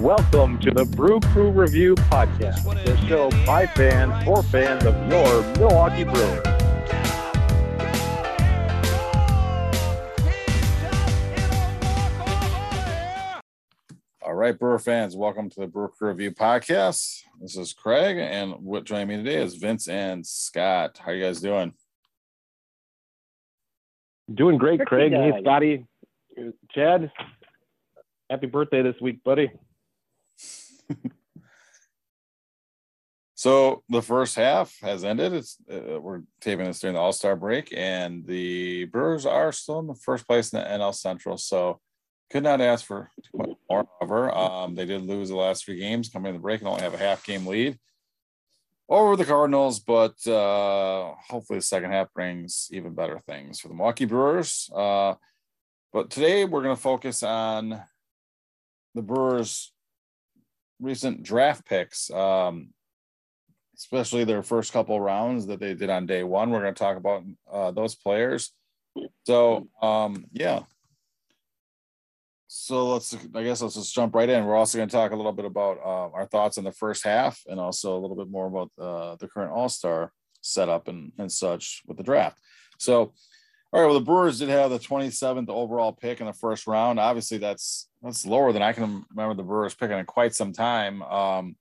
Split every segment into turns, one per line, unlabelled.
Welcome to the Brew Crew Review Podcast, the show by fans for fans of your Milwaukee Brewers.
All right, Brewer fans, welcome to the Brewer Crew Review Podcast. This is Craig, and what joining me today is Vince and Scott. How you guys doing?
Doing great, Craig. Hey. Scotty. Chad, happy birthday this week, buddy.
So the first half has ended. It's uh, we're taping this during the All Star break, and the Brewers are still in the first place in the NL Central. So could not ask for too much more. However, um, they did lose the last three games coming in the break and only have a half game lead over the Cardinals. But uh, hopefully, the second half brings even better things for the Milwaukee Brewers. Uh, but today we're going to focus on the Brewers' recent draft picks. Um, especially their first couple rounds that they did on day one. We're going to talk about uh, those players. So, um, yeah. So let's, I guess let's just jump right in. We're also going to talk a little bit about uh, our thoughts on the first half and also a little bit more about uh, the current All Star setup and, and such with the draft. So, all right, well, the Brewers did have the 27th overall pick in the first round. Obviously, that's that's lower than I can remember the Brewers picking in quite some time. Um,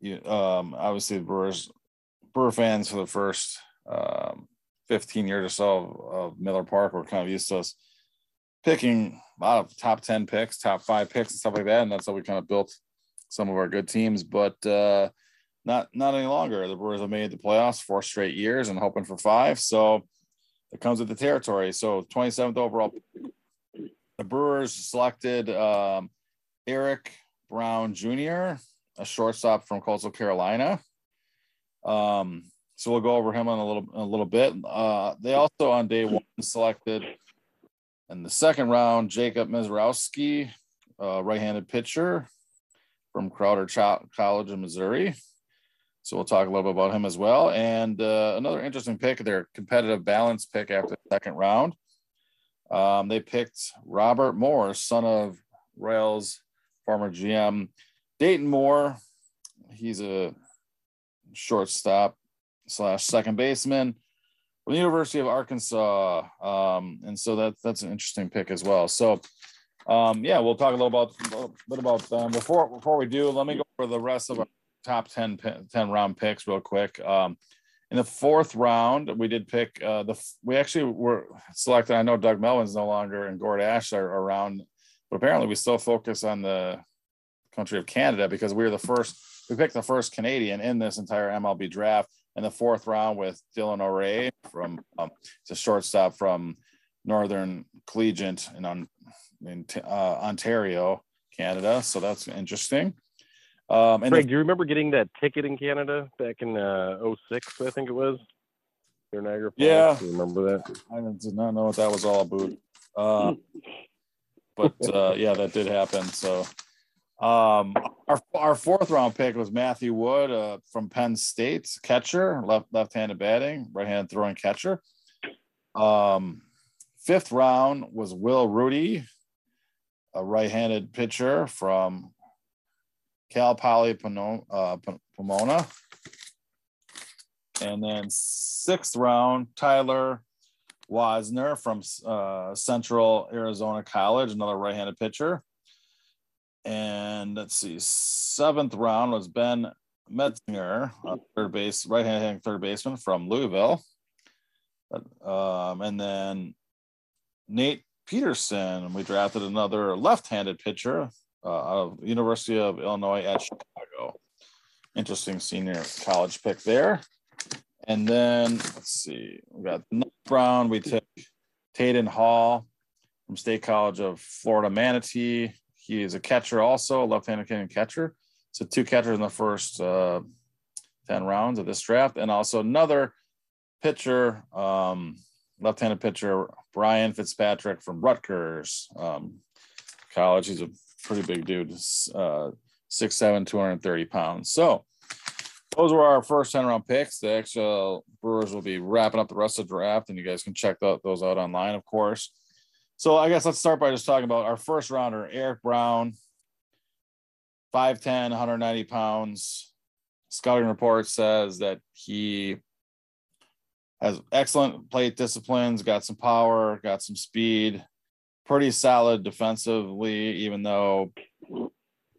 you, um, obviously the Brewers, Brewer fans for the first um, 15 years or so of, of Miller Park were kind of used to us picking a lot of top 10 picks, top five picks and stuff like that. And that's how we kind of built some of our good teams, but uh, not, not any longer. The Brewers have made the playoffs four straight years and hoping for five. So it comes with the territory. So 27th overall, the Brewers selected um, Eric Brown Jr., a shortstop from Coastal Carolina. Um, so we'll go over him in a little in a little bit. Uh, they also on day one selected in the second round Jacob Misiorowski, right-handed pitcher from Crowder Cho- College in Missouri. So we'll talk a little bit about him as well. And uh, another interesting pick, their competitive balance pick after the second round. Um, they picked Robert Moore, son of Royals former GM Dayton Moore. He's a shortstop slash second baseman from the University of Arkansas. Um, and so that, that's an interesting pick as well. So, um, yeah, we'll talk a little about a bit about them. Before before we do, let me go over the rest of our top 10, 10 round picks real quick. Um, in the fourth round, we did pick uh, the. We actually were selected. I know Doug Melvin's no longer and Gord Ash are around, but apparently we still focus on the country of Canada because we were the first. We picked the first Canadian in this entire MLB draft in the fourth round with Dylan O'Reilly from. Um, it's a shortstop from Northern Collegiate in, in uh, Ontario, Canada. So that's interesting. Um, and
Craig,
the,
do you remember getting that ticket in Canada back in uh, 06, I think it was? Near Niagara Falls?
Yeah.
Do you remember that?
I did not know what that was all about. Uh, but uh, yeah, that did happen. So um, our our fourth round pick was Matthew Wood uh, from Penn State, catcher, left left-handed batting, right-handed throwing catcher. Um, fifth round was Will Rudy, a right-handed pitcher from Cal Poly uh, Pomona. And then sixth round, Tyler Woessner from uh, Central Arizona College, another right-handed pitcher. And let's see, seventh round was Ben Metzinger, third base, right-handed third baseman from Louisville. Um, and then Nate Peterson, we drafted another left-handed pitcher uh, of University of Illinois at Chicago. Interesting senior college pick there. And then let's see, we got round. We took Taden Hall from State College of Florida Manatee. He is a catcher, also a left-handed catcher. So two catchers in the first uh, ten rounds of this draft, and also another pitcher, um, left-handed pitcher Brian Fitzpatrick from Rutgers um, College. He's a pretty big dude, uh, 6'7", 230 pounds. So those were our first 10 round picks. The actual Brewers will be wrapping up the rest of the draft, and you guys can check tho- those out online, of course. So I guess let's start by just talking about our first rounder, Eric Brown. 5'10, 190 pounds. Scouting report says that he has excellent plate disciplines, got some power, got some speed, pretty solid defensively, even though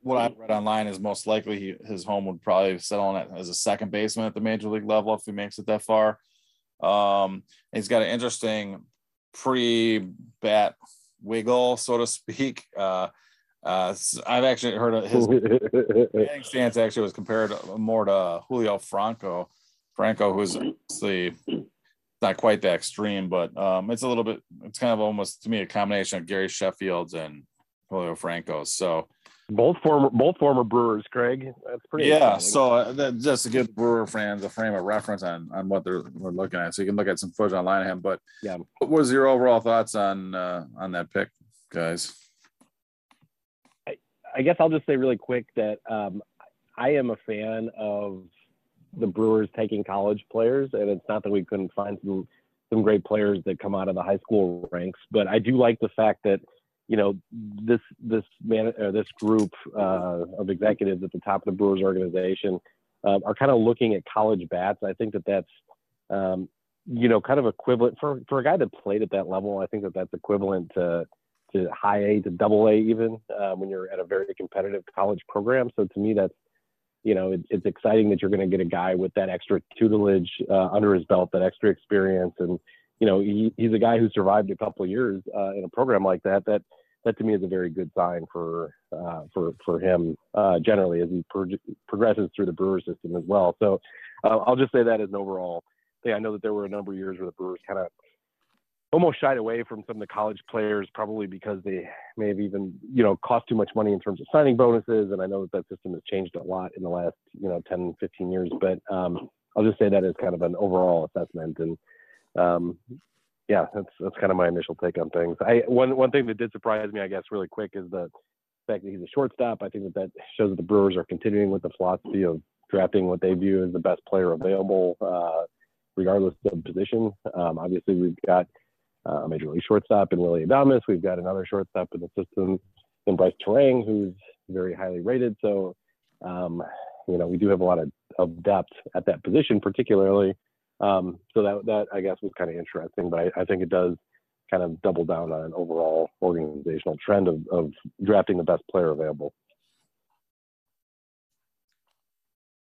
what I read online is most likely he, his home would probably settle on it as a second baseman at the major league level if he makes it that far. Um, he's got an interesting pre-bat wiggle, so to speak. Uh, uh, I've actually heard of his batting stance actually was compared more to Julio Franco, Franco, who's obviously not quite that extreme, but um, it's a little bit. It's kind of almost to me a combination of Gary Sheffield's and Julio Franco's. So
both former both former Brewers, Craig. That's pretty.
Yeah, so uh, that, just to give Brewer fans a frame of reference on on what they're we're looking at, so you can look at some footage online of him. But
yeah,
what was your overall thoughts on uh, on that pick, guys?
I, I guess I'll just say really quick that um, I am a fan of the Brewers taking college players, and it's not that we couldn't find some some great players that come out of the high school ranks, but I do like the fact that you know this this man or this group uh, of executives at the top of the Brewers organization uh, are kind of looking at college bats. I think that that's um, you know kind of equivalent for for a guy that played at that level. I think that that's equivalent to to high A to double A even uh, when you're at a very competitive college program. So to me, that's you know, it, it's exciting that you're going to get a guy with that extra tutelage uh, under his belt, that extra experience, and you know, he, he's a guy who survived a couple years uh, in a program like that. That that to me is a very good sign for uh, for for him uh, generally as he pro- progresses through the Brewer system as well. So uh, I'll just say that as an overall thing. I know that there were a number of years where the Brewers kind of almost shied away from some of the college players, probably because they may have even, you know, cost too much money in terms of signing bonuses. And I know that that system has changed a lot in the last, you know, 10, 15 years. But um, I'll just say that as kind of an overall assessment. And um, yeah, that's that's kind of my initial take on things. I one one thing that did surprise me, I guess, really quick is the fact that he's a shortstop. I think that that shows that the Brewers are continuing with the philosophy of drafting what they view as the best player available, uh, regardless of position. Um, obviously, we've got uh, major league shortstop in Willy Adames. We've got another shortstop in the system in Bryce Turang, who's very highly rated. So, um, you know, we do have a lot of, of depth at that position, particularly. Um, so that that I guess was kind of interesting, but I, I, think it does kind of double down on an overall organizational trend of, of drafting the best player available.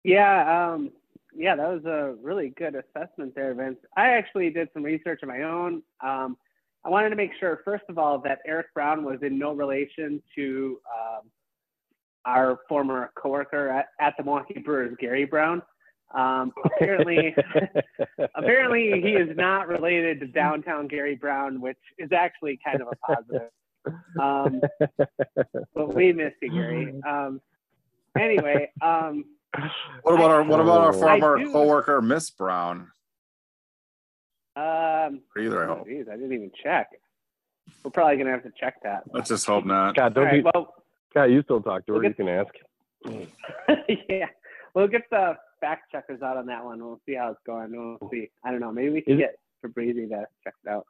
Yeah, um, yeah, that was a really good assessment there, Vince. I actually did some research of my own. Um, I wanted to make sure, first of all, that Eric Brown was in no relation to um, our former coworker at, at the Milwaukee Brewers, Gary Brown. Um, apparently, apparently he is not related to downtown Gary Brown, which is actually kind of a positive. Um, but we missed you, Gary. Um, anyway, um,
what about our what about our former coworker, Miss Brown?
Um,
or either, I hope.
Geez, I didn't even check. We're probably gonna have to check that.
Let's just hope not.
God, don't right, be, well, God, you still talk to her. We'll you can ask.
yeah, we'll get the fact checkers out on that one. We'll see how it's going. We'll see. I don't know. Maybe we can Is get Fabrizi to check it out.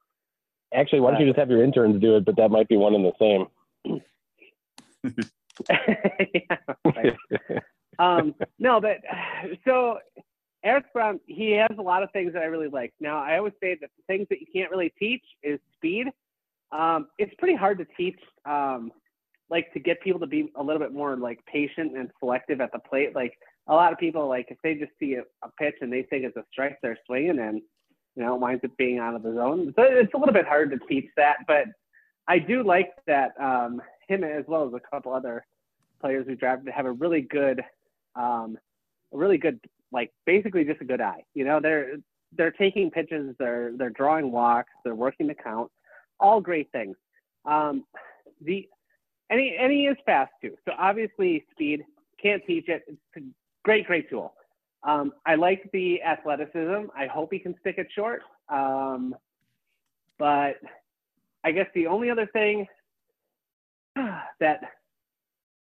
Actually, why don't you just have your interns do it? But that might be one and the
same. yeah, um, no, but so Eric Brown, he has a lot of things that I really like. Now, I always say that the things that you can't really teach is speed. Um, it's pretty hard to teach, um, like to get people to be a little bit more like patient and selective at the plate. Like a lot of people, like if they just see a, a pitch and they think it's a strike, they're swinging and you know it winds up being out of the zone. So it's a little bit hard to teach that, but I do like that um, him as well as a couple other players who drafted have a really good um, a really good, like basically just a good eye. You know, they're they're taking pitches, they're they're drawing walks, they're working the count, all great things. Um, the and he, and he is fast too. So obviously speed can't teach it. It's a great great tool. Um, I like the athleticism. I hope he can stick it short. Um, but I guess the only other thing that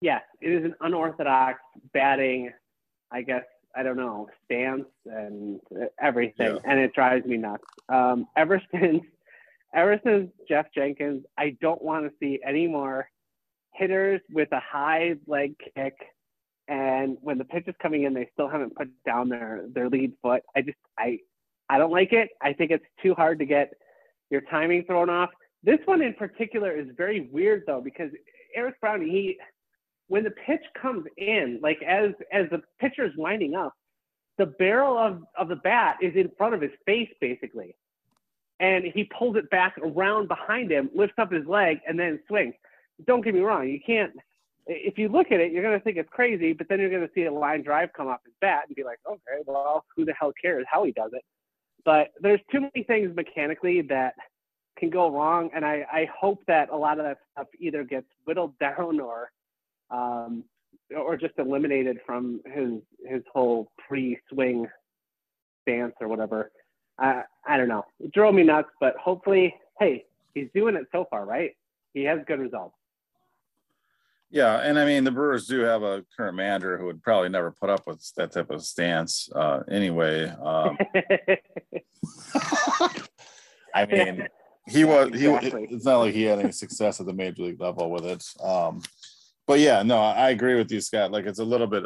yes, it is an unorthodox batting, I guess, I don't know, stance and everything. Yeah. And it drives me nuts. Um, ever since, ever since Geoff Jenkins, I don't want to see any more hitters with a high leg kick, and when the pitch is coming in, they still haven't put down their their lead foot. I just I I don't like it. I think it's too hard to get your timing thrown off. This one in particular is very weird though because Eric Brown he when the pitch comes in, like as as the pitcher is winding up, the barrel of, of the bat is in front of his face basically. And he pulls it back around behind him, lifts up his leg, and then swings. Don't get me wrong, you can't if you look at it, you're gonna think it's crazy, but then you're gonna see a line drive come off his bat and be like, okay, well, who the hell cares how he does it? But there's too many things mechanically that can go wrong, and I, I hope that a lot of that stuff either gets whittled down or um, or just eliminated from his his whole pre-swing stance or whatever. I I don't know. It drove me nuts, but hopefully, hey, he's doing it so far, right? He has good results.
Yeah, and I mean the Brewers do have a current manager who would probably never put up with that type of stance uh, anyway. Um, I mean, he was he.
Exactly.
It's not like he had any success at the major league level with it. Um, but yeah, no, I agree with you, Scott. Like it's a little bit,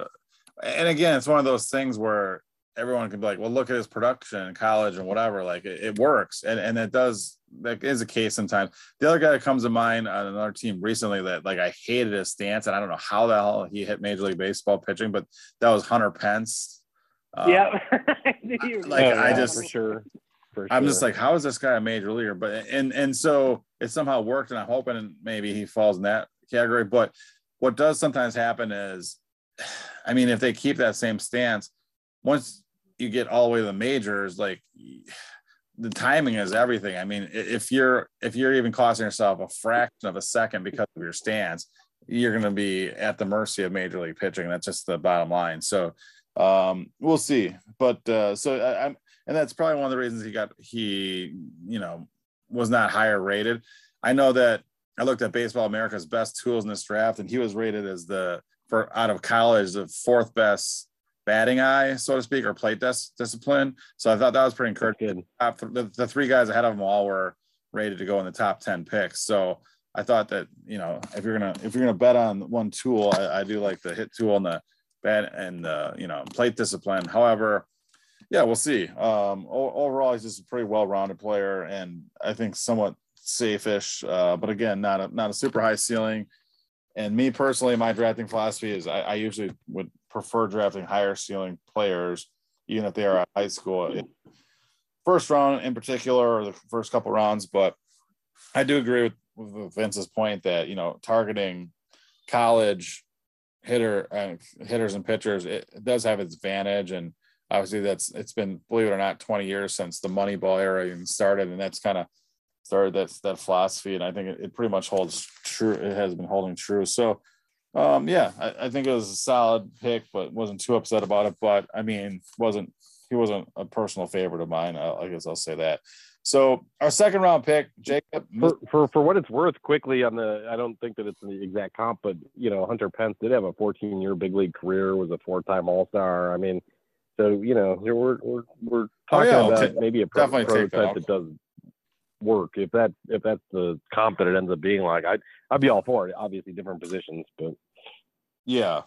and again, it's one of those things where everyone can be like, well, look at his production in college and whatever. Like it, it works, and and it does. That is a case sometimes. The other guy that comes to mind on another team recently that like I hated his stance, and I don't know how the hell he hit Major League Baseball pitching, but that was Hunter Pence. Uh,
yeah.
Like, I
yeah,
just-
for sure. For
I'm just like, how is this guy a major leaguer? But and and so it somehow worked, and I'm hoping maybe he falls in that category. But what does sometimes happen is, I mean, if they keep that same stance, once you get all the way to the majors, like the timing is everything. I mean, if you're if you're even costing yourself a fraction of a second because of your stance, you're going to be at the mercy of major league pitching. That's just the bottom line. So um, we'll see. But uh, so I, I'm and that's probably one of the reasons he got he you know was not higher rated i know that i looked at baseball america's best tools in this draft and he was rated as the for out of college the fourth best batting eye so to speak or plate dis- discipline. So i thought that was pretty encouraging. The, the three guys ahead of them all were rated to go in the top 10 picks. So i thought that you know if you're gonna if you're gonna bet on one tool i, I do like the hit tool and the bat and the you know plate discipline. However yeah, we'll see. Um, overall, he's just a pretty well-rounded player, and I think somewhat safe-ish. Uh, but again, not a not a super high ceiling. And me personally, my drafting philosophy is I, I usually would prefer drafting higher ceiling players, even if they are at high school. First round in particular, or the first couple rounds. But I do agree with, with Vince's point that you know targeting college hitter uh, hitters and pitchers it, it does have its advantage and obviously that's it's been believe it or not 20 years since the moneyball era even started and that's kind of started that that philosophy and i think it, it pretty much holds true it has been holding true so um yeah I, I think it was a solid pick but wasn't too upset about it but i mean wasn't he wasn't a personal favorite of mine i, I guess i'll say that so our second round pick jacob
for, for for what it's worth, quickly on the, I don't think that it's the exact comp, but you know, Hunter Pence did have a 14 year big league career, was a four time All Star. I mean, so you know, we're we're we're
Oh,
talking
yeah,
about
take-
maybe a pro-
that.
prototype that does work. If that if that's the comp that it ends up being like, I'd I'd be all for it. Obviously, different positions, but
Yeah.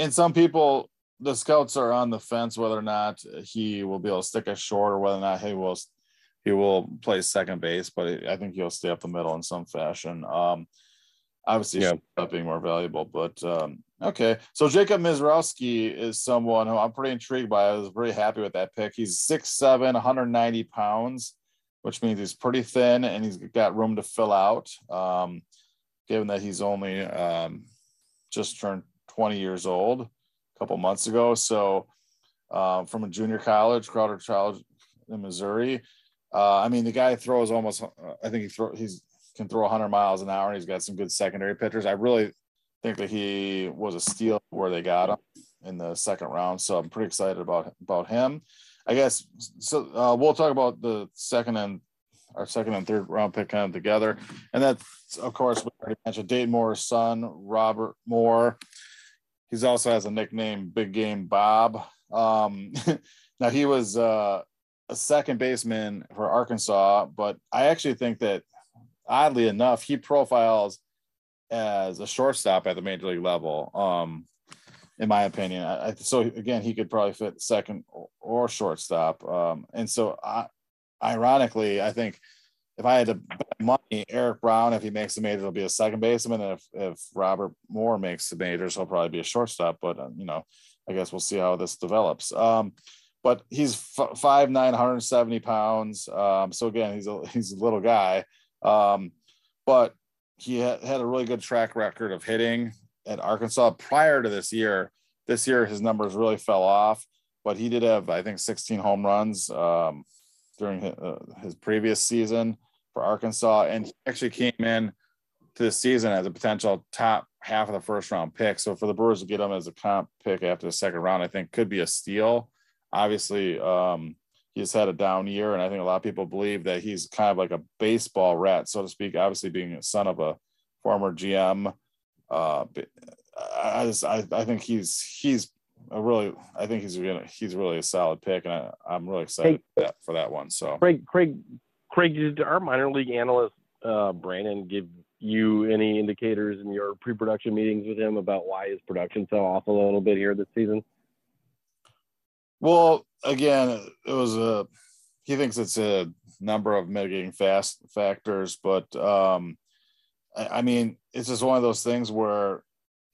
And some people, the scouts are on the fence whether or not he will be able to stick a short or whether or not he will he will play second base, but I think he'll stay up the middle in some fashion. Um, obviously,
Yeah.
being more valuable, but um, okay. So Jacob Misiorowski is someone who I'm pretty intrigued by. I was very happy with that pick. He's 6'7, 190 pounds, which means he's pretty thin and he's got room to fill out. Um, given that he's only um, just turned 20 years old a couple months ago. So um, from a junior college, Crowder College in Missouri. Uh, I mean, the guy throws almost. uh, I think he throw he's can throw 100 miles an hour, and he's got some good secondary pitchers. I really think that he was a steal where they got him in the second round. So I'm pretty excited about about him. I guess so. Uh, we'll talk about the second and our second and third round pick kind of together, and that's of course we already mentioned Dayton Moore's son, Robert Moore. He's also has a nickname, Big Game Bob. Um, now he was uh, a second baseman for Arkansas, but I actually think that oddly enough, he profiles as a shortstop at the major league level. Um, in my opinion, I, so again, he could probably fit second or, or shortstop. Um, and so, I, ironically, I think if I had to bet money, Eric Brown, if he makes the majors, will be a second baseman. And if, if Robert Moore makes the majors, he'll probably be a shortstop. But, uh, you know, I guess we'll see how this develops. Um, but he's f- five nine, 170 pounds. Um, so again, he's a he's a little guy, um, but he ha- had a really good track record of hitting at Arkansas prior to this year. This year, his numbers really fell off, but he did have I think 16 home runs um, during his, uh, his previous season for Arkansas, and he actually came in to the season as a potential top half of the first round pick. So for the Brewers to get him as a comp pick after the second round, I think could be a steal obviously um, he's had a down year, and I think a lot of people believe that he's kind of like a baseball rat, so to speak. Obviously, being a son of a former GM, uh, I just I, I think he's he's a really I think he's gonna he's really a solid pick, and I, am really excited hey, for, that, for that one. So
Craig Craig Craig, did our minor league analyst uh, Brandon give you any indicators in your pre-production meetings with him about why his production fell off a little bit here this season?
Well, again, it was a. He thinks it's a number of mitigating fast factors, but um, I, I mean, it's just one of those things where,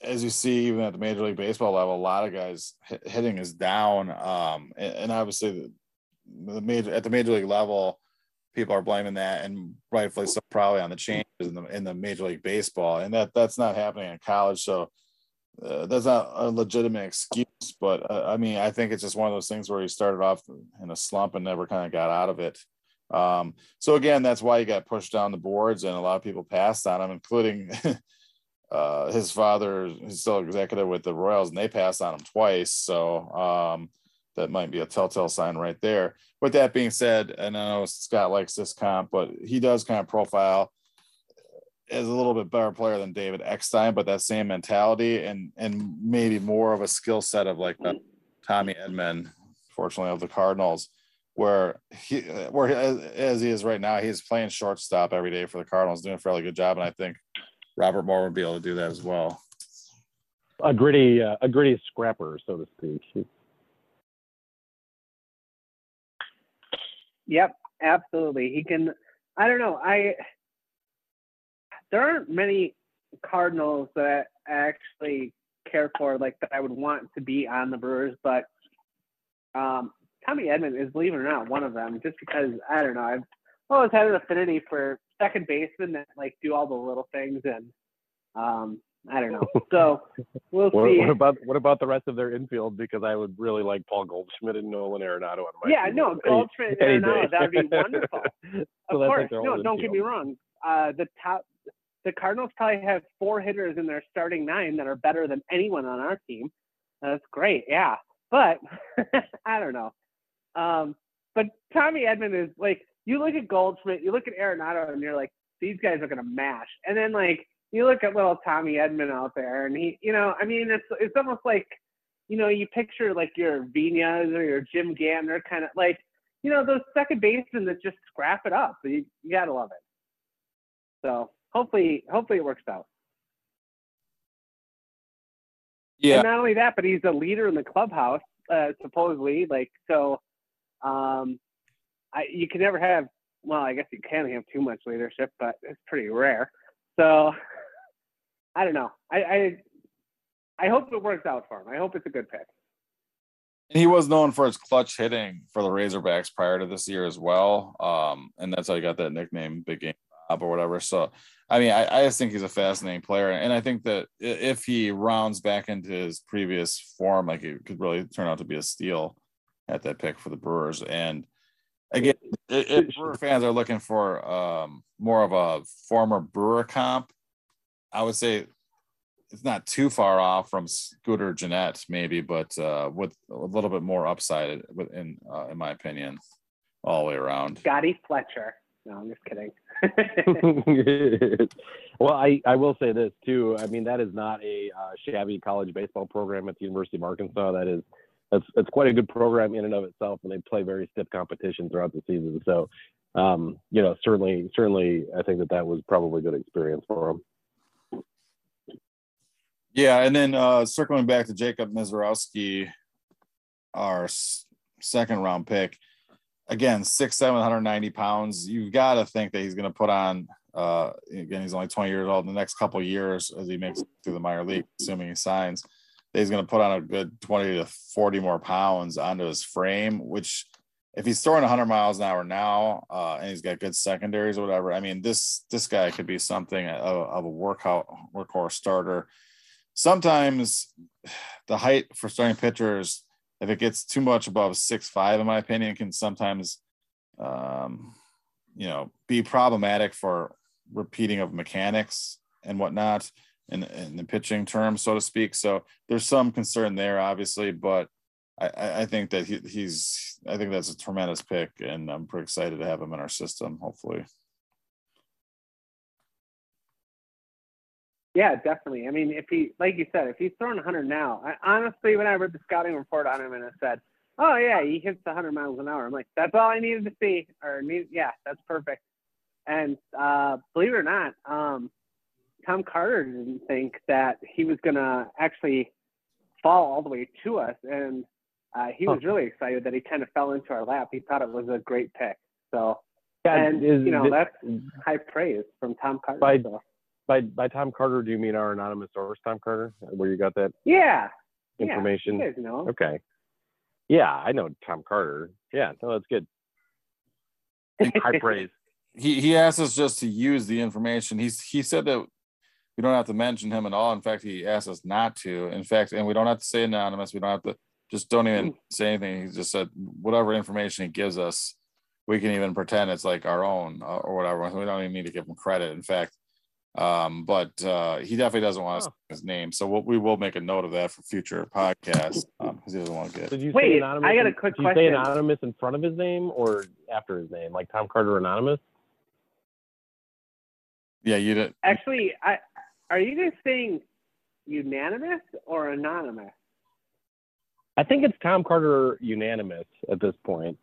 as you see, even at the major league baseball level, a lot of guys hit, hitting is down, um, and, and obviously, the, the major at the major league level, people are blaming that, and rightfully so, probably on the changes in the in the major league baseball, and that that's not happening in college. So uh, that's not a legitimate excuse, but uh, I mean, I think it's just one of those things where he started off in a slump and never kind of got out of it. Um, so again, that's why he got pushed down the boards, and a lot of people passed on him, including uh, his father. He's still executive with the Royals, and they passed on him twice. So um, that might be a telltale sign right there. With that being said, I know Scott likes this comp, but he does kind of profile as a little bit better player than David Eckstein, but that same mentality and and maybe more of a skill set of like Tommy Edman, fortunately of the Cardinals, where he where as he is right now, he's playing shortstop every day for the Cardinals, doing a fairly good job, and I think Robert Moore would be able to do that as well.
A gritty, uh, a gritty scrapper, so to speak.
Yep, absolutely. He can. I don't know. I there aren't many Cardinals that I actually care for, like that I would want to be on the Brewers, but um, Tommy Edman is, believe it or not, one of them. Just because I don't know, I've always had an affinity for second basemen that like do all the little things, and um, I don't know. So we'll
what,
see.
What about what about the rest of their infield? Because I would really like Paul Goldschmidt and Nolan Arenado. On
my yeah, no, Goldschmidt and Arenado, that would be wonderful. so of course, no, don't get me wrong. Uh, the top the Cardinals probably have four hitters in their starting nine that are better than anyone on our team. That's great, yeah. But I don't know. Um, but Tommy Edman is like you look at Goldschmidt, you look at Arenado, and you're like, these guys are gonna mash. And then like you look at little Tommy Edman out there, and he, you know, I mean, it's it's almost like, you know, you picture like your Vinas or your Jim Gantner kind of like, you know, those second basemen that just scrap it up. You, you gotta love it. So hopefully, hopefully it works out.
Yeah.
And not only that, but he's a leader in the clubhouse, uh, supposedly. Like so, um, I you can never have. Well, I guess you can have too much leadership, but it's pretty rare. So, I don't know. I I, I hope it works out for him. I hope it's a good pick.
And he was known for his clutch hitting for the Razorbacks prior to this year as well. Um, and that's how he got that nickname, Big Game Bob or whatever. So I mean, I, I just think he's a fascinating player, and I think that if he rounds back into his previous form, like it could really turn out to be a steal at that pick for the Brewers. And again, if Brewer fans are looking for um, more of a former Brewer comp, I would say it's not too far off from Scooter Gennett, maybe, but uh, with a little bit more upside, in uh, in my opinion, all the way around.
Scotty Fletcher. No, I'm just kidding.
well, I, I will say this too. I mean, that is not a uh, shabby college baseball program at the University of Arkansas. That is, that's that's quite a good program in and of itself, and they play very stiff competition throughout the season. So, um, you know, certainly, certainly, I think that that was probably a good experience for them.
Yeah, and then uh circling back to Jacob Misiorowski, our second round pick. Again, six, seven hundred ninety pounds. You've got to think that he's going to put on. Uh, again, he's only twenty years old. In the next couple years, as he makes through the minor league, assuming he signs, he's going to put on a good twenty to forty more pounds onto his frame. Which, if he's throwing hundred miles an hour now, uh, and he's got good secondaries or whatever, I mean, this this guy could be something of, of a workout workhorse starter sometimes the height for starting pitchers, if it gets too much above six five, in my opinion, can sometimes, um, you know, be problematic for repeating of mechanics and whatnot in, in the pitching terms, so to speak. So there's some concern there, obviously, but I, I think that he, he's, I think that's a tremendous pick, and I'm pretty excited to have him in our system. Hopefully,
Yeah, definitely. I mean, if he, like you said, if he's throwing 100 now, I, honestly, when I read the scouting report on him and it said, "Oh yeah, he hits 100 miles an hour," I'm like, "That's all I needed to see." Or yeah, that's perfect. And uh, believe it or not, um, Tom Carter didn't think that he was gonna actually fall all the way to us, and uh, he was really excited that he kind of fell into our lap. He thought it was a great pick. So,
Yeah,
and
is-
you know,
is-
that's high praise from Tom Carter.
By-
so.
by by Tom Carter, do you mean our anonymous source, Tom Carter, where you got that
Yeah,
information?
Yeah, you guys know.
Okay. Yeah, I know Tom Carter. Yeah, no, that's good. High praise.
he he asked us just to use the information. He's he said that we don't have to mention him at all. In fact, he asked us not to. In fact, and we don't have to say anonymous. We don't have to just don't even say anything. He just said whatever information he gives us, we can even pretend it's like our own uh, or whatever. We don't even need to give him credit. In fact, um, but uh, he definitely doesn't want us
Huh.
his name. So we'll, we will make a note of that for future podcasts because he doesn't want to get.
Did you say
Wait,
anonymous?
I got a
in-
quick
did you say
question.
anonymous in front of his name or after his name, like Tom Carter anonymous?
Yeah, you did.
Actually, I are you guys saying unanimous or anonymous?
I think it's Tom Carter unanimous at this point.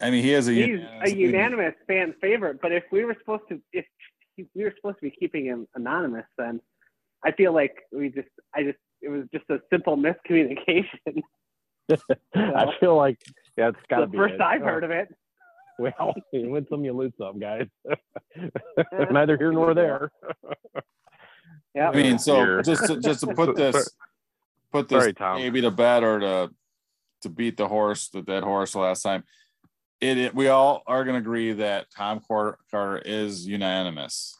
I mean, he is a
He's
unanimous-
a unanimous fan favorite, but if we were supposed to, if we were supposed to be keeping him anonymous, then I feel like we just, I just, it was just a simple miscommunication.
I feel like yeah, it's got to
the
be
first
it.
I've heard of it.
Well, you win some, you lose some, guys. Neither here nor there.
Yeah.
I mean, so
Here.
just to, just to put this put this
Sorry,
maybe to bed or to to beat the horse, the dead horse last time. It, it we all are going to agree that Tom Carter, Carter is unanimous,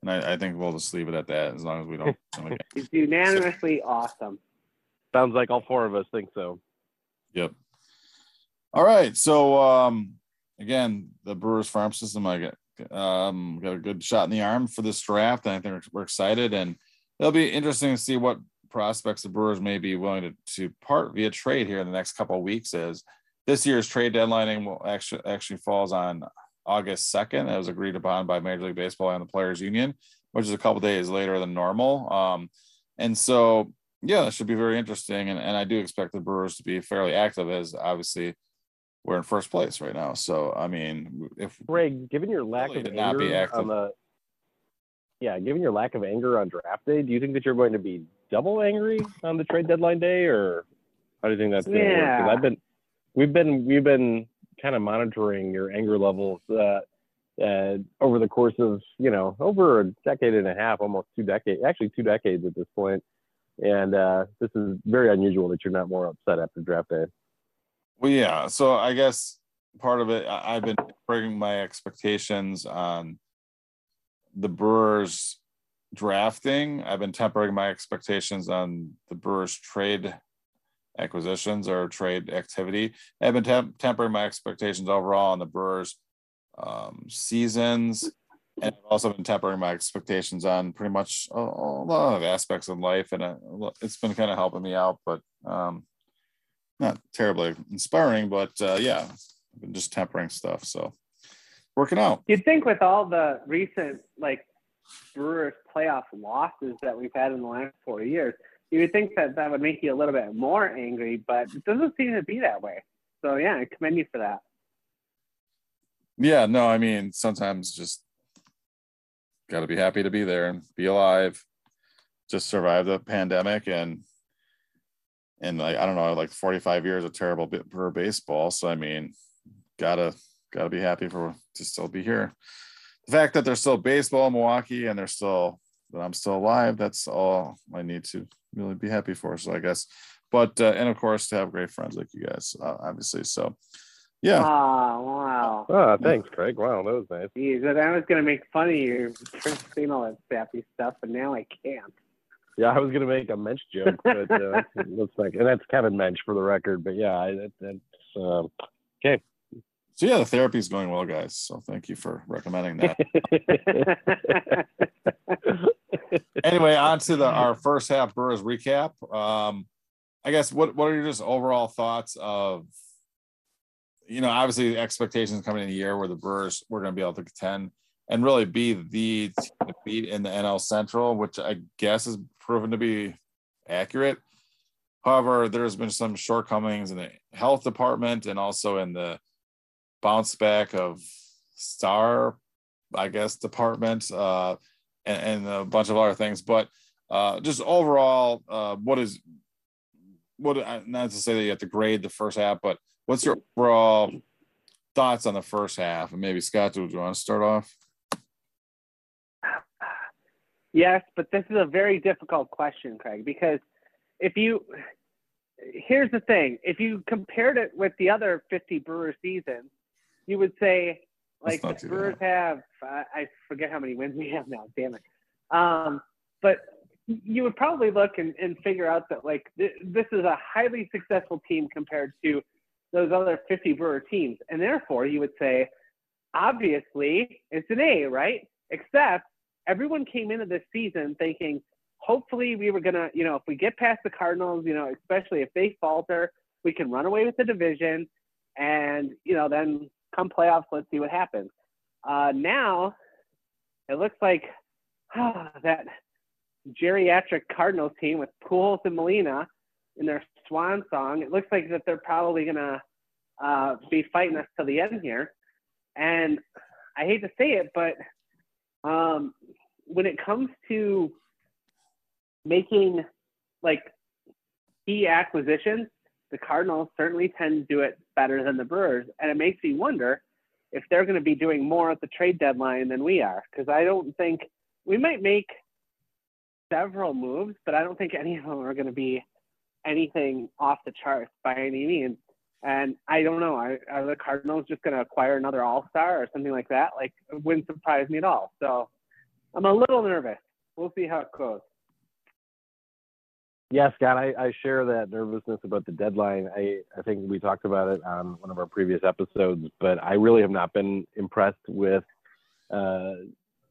and I, I think we'll just leave it at that as long as we don't.
He's unanimously awesome.
Sounds like all four of us think so.
Yep. All right. So um again, the Brewers farm system, I get um got a good shot in the arm for this draft. And I think we're, excited and it'll be interesting to see what prospects the Brewers may be willing to, to part via trade here in the next couple of weeks Is this year's trade deadlining will actually actually falls on August 2nd. It was agreed upon by Major League Baseball and the Players Union, which is a couple days later than normal. Um, and so yeah, that should be very interesting. And, and I do expect the Brewers to be fairly active as obviously we're in first place right now. So, I mean, if
Greg, given your lack
Really
of
to be
anger on the yeah, given your lack of anger on draft day, do you think that you're going to be double angry on the trade deadline day, or how do you think that's going to work?
Yeah.
Because I've been, we've been, we've been kind of monitoring your anger levels uh, uh, over the course of you know over a decade and a half, almost two decades, actually two decades at this point. And uh, this is very unusual that you're not more upset after draft day.
Well, yeah. So I guess part of it, I've been bringing my expectations on the Brewers drafting. I've been tempering my expectations on the Brewers trade acquisitions or trade activity. I've been temp- tempering my expectations overall on the Brewers um, seasons. And I've also been tempering my expectations on pretty much a, a lot of aspects of life. And uh, it's been kind of helping me out, but um, not terribly inspiring, but uh, yeah, I've been just tempering stuff. So working out.
You'd think with all the recent like Brewers playoff losses that we've had in the last four years, you would think that that would make you a little bit more angry, but it doesn't seem to be that way. So yeah, I commend you for that.
Yeah, no, I mean, sometimes just got to be happy to be there and be alive. just survive the pandemic and and like I don't know, like 45 years of terrible bit for baseball. So I mean, gotta gotta be happy for to still be here. The fact that there's still baseball in Milwaukee and they're still that I'm still alive, that's all I need to really be happy for. So I guess, but uh, and of course to have great friends like you guys, uh, obviously. So yeah.
Oh wow.
Oh, thanks, Craig. Wow, that was nice.
Jeez, and I was gonna make fun of you for saying all that sappy stuff, but now I can't.
Yeah, I was gonna make a Mensch joke, but uh, looks like, and that's Kevin Mensch for the record. But yeah, I, that, that's um, okay.
So yeah, the therapy is going well, guys. So thank you for recommending that. anyway, on to the our first half Brewers recap. Um, I guess what what are your just overall thoughts of you know, obviously expectations coming in the year where the Brewers were going to be able to contend and really be the beat in the NL Central, which I guess is proven to be accurate. However, there's been some shortcomings in the health department and also in the bounce back of star, I guess, department uh, and, and a bunch of other things. But uh, just overall, uh, what is what? Not to say that you have to grade the first half, but what's your overall thoughts on the first half? And maybe Scott, do you want to start off?
Yes, but this is a very difficult question, Craig, because if you here's the thing, if you compared it with the other 50 Brewer seasons, you would say like the Brewers bad. have uh, I forget how many wins we have now, damn it. Um, but you would probably look and, and figure out that like th- this is a highly successful team compared to those other 50 Brewer teams, and therefore you would say obviously it's an A, right? Except everyone came into this season thinking, hopefully we were gonna, you know, if we get past the Cardinals, you know, especially if they falter, we can run away with the division, and you know, then come playoffs, let's see what happens. Uh, now it looks like oh, that geriatric Cardinals team with Pujols and Molina in their swan song. It looks like that they're probably gonna uh, be fighting us to the end here, and I hate to say it, but um, when it comes to making like key acquisitions, the Cardinals certainly tend to do it better than the Brewers, and it makes me wonder if they're going to be doing more at the trade deadline than we are. Because I don't think we might make several moves, but I don't think any of them are going to be anything off the charts by any means. And I don't know. Are, are the Cardinals just going to acquire another All Star or something like that? Like, it wouldn't surprise me at all. So I'm a little nervous. We'll see how it goes.
Yeah, Scott, I, I share that nervousness about the deadline. I, I think we talked about it on one of our previous episodes, but I really have not been impressed with uh,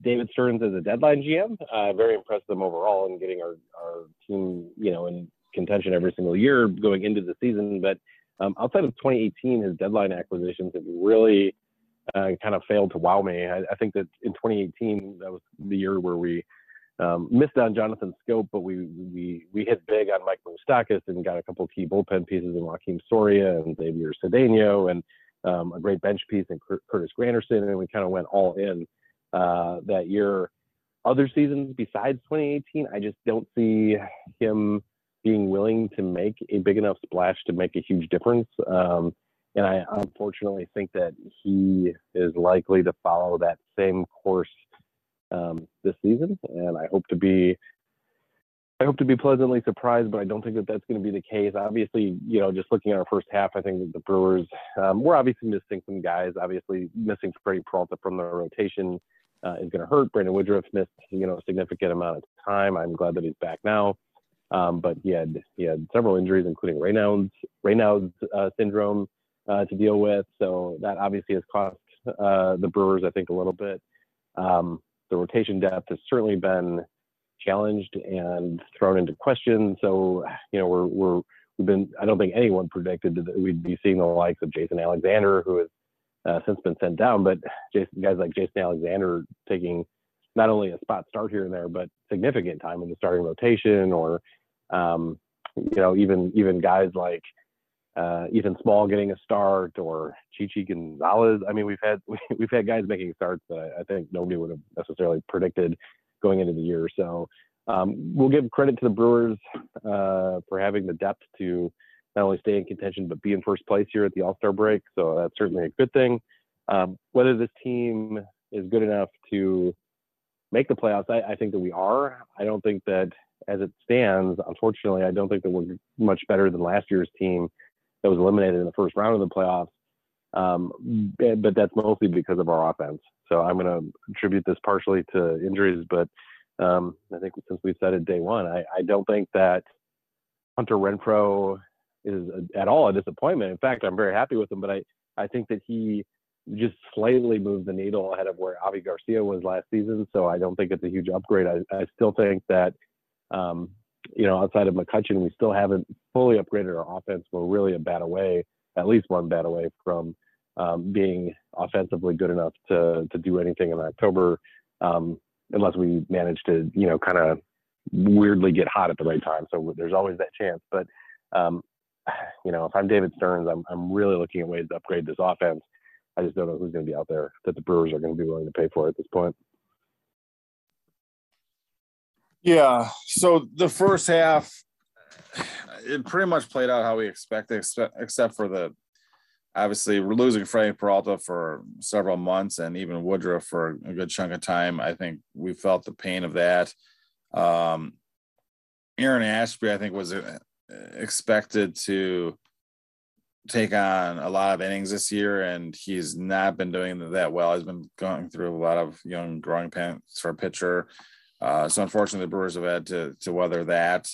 David Stearns as a deadline GM. Uh, very impressed with him overall in getting our, our team, you know, in contention every single year going into the season. But um, outside of 2018, his deadline acquisitions have really uh, kind of failed to wow me. I, I, think that in 2018, that was the year where we um, missed on Jonathan Schoop, but we we we hit big on Mike Moustakas and got a couple key bullpen pieces in Joakim Soria and Xavier Cedeno and um, a great bench piece in Curtis Granderson, and we kind of went all in uh, that year. Other seasons besides 2018, I just don't see him being willing to make a big enough splash to make a huge difference. Um, and I unfortunately think that he is likely to follow that same course um, this season. And I hope to be, I hope to be pleasantly surprised, but I don't think that that's going to be the case. Obviously, you know, just looking at our first half, I think that the Brewers, um, we're obviously missing some guys. Obviously, missing Freddie Peralta from the rotation uh, is going to hurt. Brandon Woodruff missed, you know, a significant amount of time. I'm glad that he's back now. Um, but he had he had several injuries, including Raynaud's Raynaud's uh, syndrome uh, to deal with. So that obviously has cost uh, the Brewers, I think, a little bit. Um, the rotation depth has certainly been challenged and thrown into question. So you know we're we're we've been I don't think anyone predicted that we'd be seeing the likes of Jason Alexander, who has uh, since been sent down, but Jason, guys like Jason Alexander taking not only a spot start here and there, but significant time in the starting rotation or um, you know, even even guys like uh, Ethan Small getting a start or Chichi Gonzalez. I mean, we've had we've had guys making starts that I think nobody would have necessarily predicted going into the year. So um, we'll give credit to the Brewers uh, for having the depth to not only stay in contention but be in first place here at the All Star break. So that's certainly a good thing. Um, whether this team is good enough to make the playoffs, I, I, think that we are. I don't think that as it stands, unfortunately, I don't think that we're much better than last year's team that was eliminated in the first round of the playoffs. Um, but that's mostly because of our offense. So I'm going to attribute this partially to injuries, but um, I think since we said it day one, I, I don't think that Hunter Renfroe is a, at all a disappointment. In fact, I'm very happy with him, but I, I think that he just slightly moved the needle ahead of where Avi Garcia was last season. So I don't think it's a huge upgrade. I, I still think that, um, you know, outside of McCutchen, we still haven't fully upgraded our offense. We're really a bat away, at least one bat away from um, being offensively good enough to to do anything in October, um, unless we manage to, you know, kind of weirdly get hot at the right time. So there's always that chance. But um, you know, if I'm David Stearns, I'm I'm really looking at ways to upgrade this offense. I just don't know who's going to be out there that the Brewers are going to be willing to pay for at this point.
Yeah. So the first half, it pretty much played out how we expected, except, for the obviously we're losing Freddie Peralta for several months and even Woodruff for a good chunk of time. I think we felt the pain of that. Um, Aaron Ashby, I think, was uh, expected to take on a lot of innings this year, and he's not been doing that well. He's been going through a lot of young growing pains for a pitcher. Uh, so unfortunately, the Brewers have had to to weather that.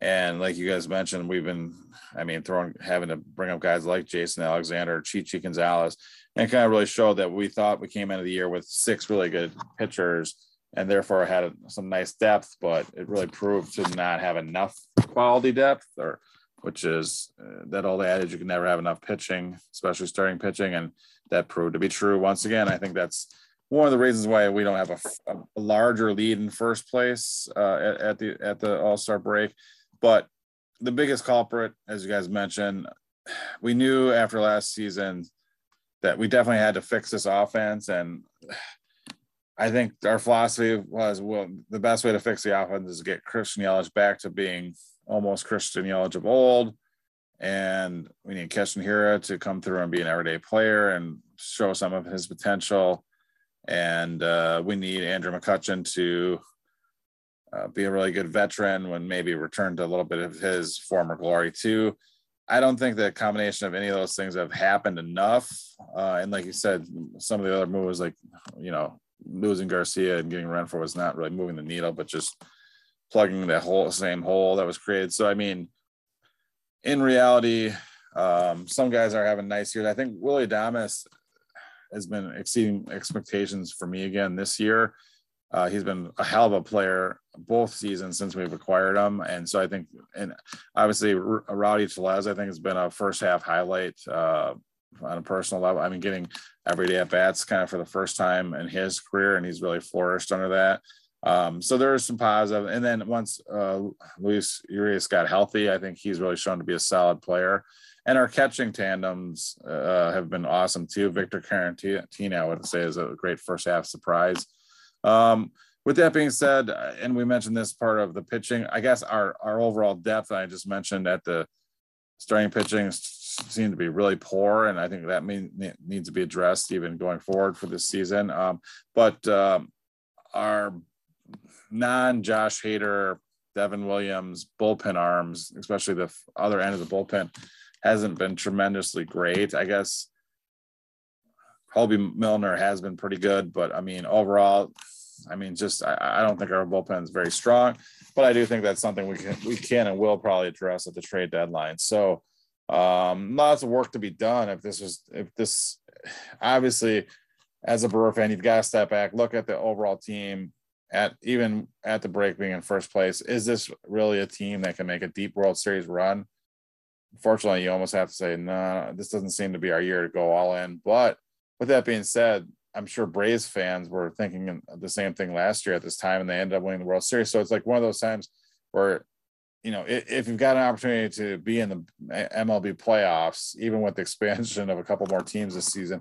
And like you guys mentioned, we've been, I mean, throwing having to bring up guys like Jason Alexander, Chichi Gonzalez, and kind of really showed that we thought we came into the year with six really good pitchers and therefore had some nice depth, but it really proved to not have enough quality depth or which is uh, that old adage you can never have enough pitching, especially starting pitching. And that proved to be true once again. I think that's one of the reasons why we don't have a, a larger lead in first place uh, at, at, the at the All Star break. But the biggest culprit, as you guys mentioned, we knew after last season that we definitely had to fix this offense. And I think our philosophy was well, the best way to fix the offense is to get Christian Yelich back to being almost Christian Yelich of old. And we need Keston Hiura to come through and be an everyday player and show some of his potential. And uh, we need Andrew McCutchen to uh, be a really good veteran when maybe return to a little bit of his former glory too. I don't think the combination of any of those things have happened enough. Uh, and like you said, some of the other moves, like you know, losing Garcia and getting Renfroe was not really moving the needle, but just plugging that whole same hole that was created. So I mean, in reality, um, some guys are having nice years. I think Willy Adames has been exceeding expectations for me again this year. Uh, he's been a hell of a player both seasons since we've acquired him, and so I think, and obviously Rowdy Tellez, I think has been a first half highlight uh, on a personal level. I mean, getting everyday at bats kind of for the first time in his career, and he's really flourished under that. Um, so there is some positive. And then once uh, Luis Urias got healthy, I think he's really shown to be a solid player. And our catching tandems uh, have been awesome too. Victor Caratini, I would say, is a great first half surprise. Um, with that being said, and we mentioned this part of the pitching, I guess our our overall depth I just mentioned at the starting pitching seemed to be really poor, and I think that mean, needs to be addressed even going forward for this season. Um, but um, our non Josh Hader, Devin Williams bullpen arms, especially the other end of the bullpen, hasn't been tremendously great. I guess Hoby Milner has been pretty good, but I mean, overall, I mean, just I, I don't think our bullpen is very strong, but I do think that's something we can we can and will probably address at the trade deadline. So um, lots of work to be done. If this was if this obviously as a Brewer fan, you've got to step back, look at the overall team, at even at the break being in first place, is this really a team that can make a deep World Series run? Unfortunately, you almost have to say, no, nah, this doesn't seem to be our year to go all in. But with that being said, I'm sure Braves fans were thinking the same thing last year at this time, and they ended up winning the World Series. So it's like one of those times where, you know, if you've got an opportunity to be in the MLB playoffs, even with the expansion of a couple more teams this season,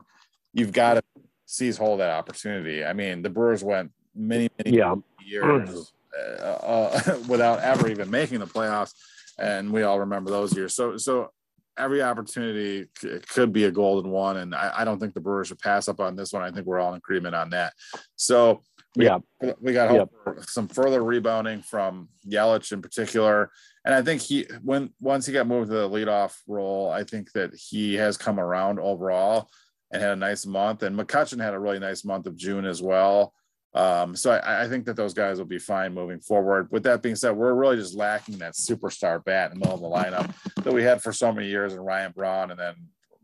you've got to seize hold of that opportunity. I mean, the Brewers went many many yeah. years uh, uh without ever even making the playoffs, and we all remember those years. So so every opportunity could be a golden one, and I, I, don't think the Brewers should pass up on this one. I think we're all in agreement on that. So we, yeah, we got hope for some further rebounding from Yelich in particular, and I think he when once he got moved to the leadoff role, I think that he has come around overall and had a nice month. And McCutchen had a really nice month of June as well. Um, so I, I, think that those guys will be fine moving forward. With that being said, we're really just lacking that superstar bat in the middle of the lineup that we had for so many years and Ryan Braun and then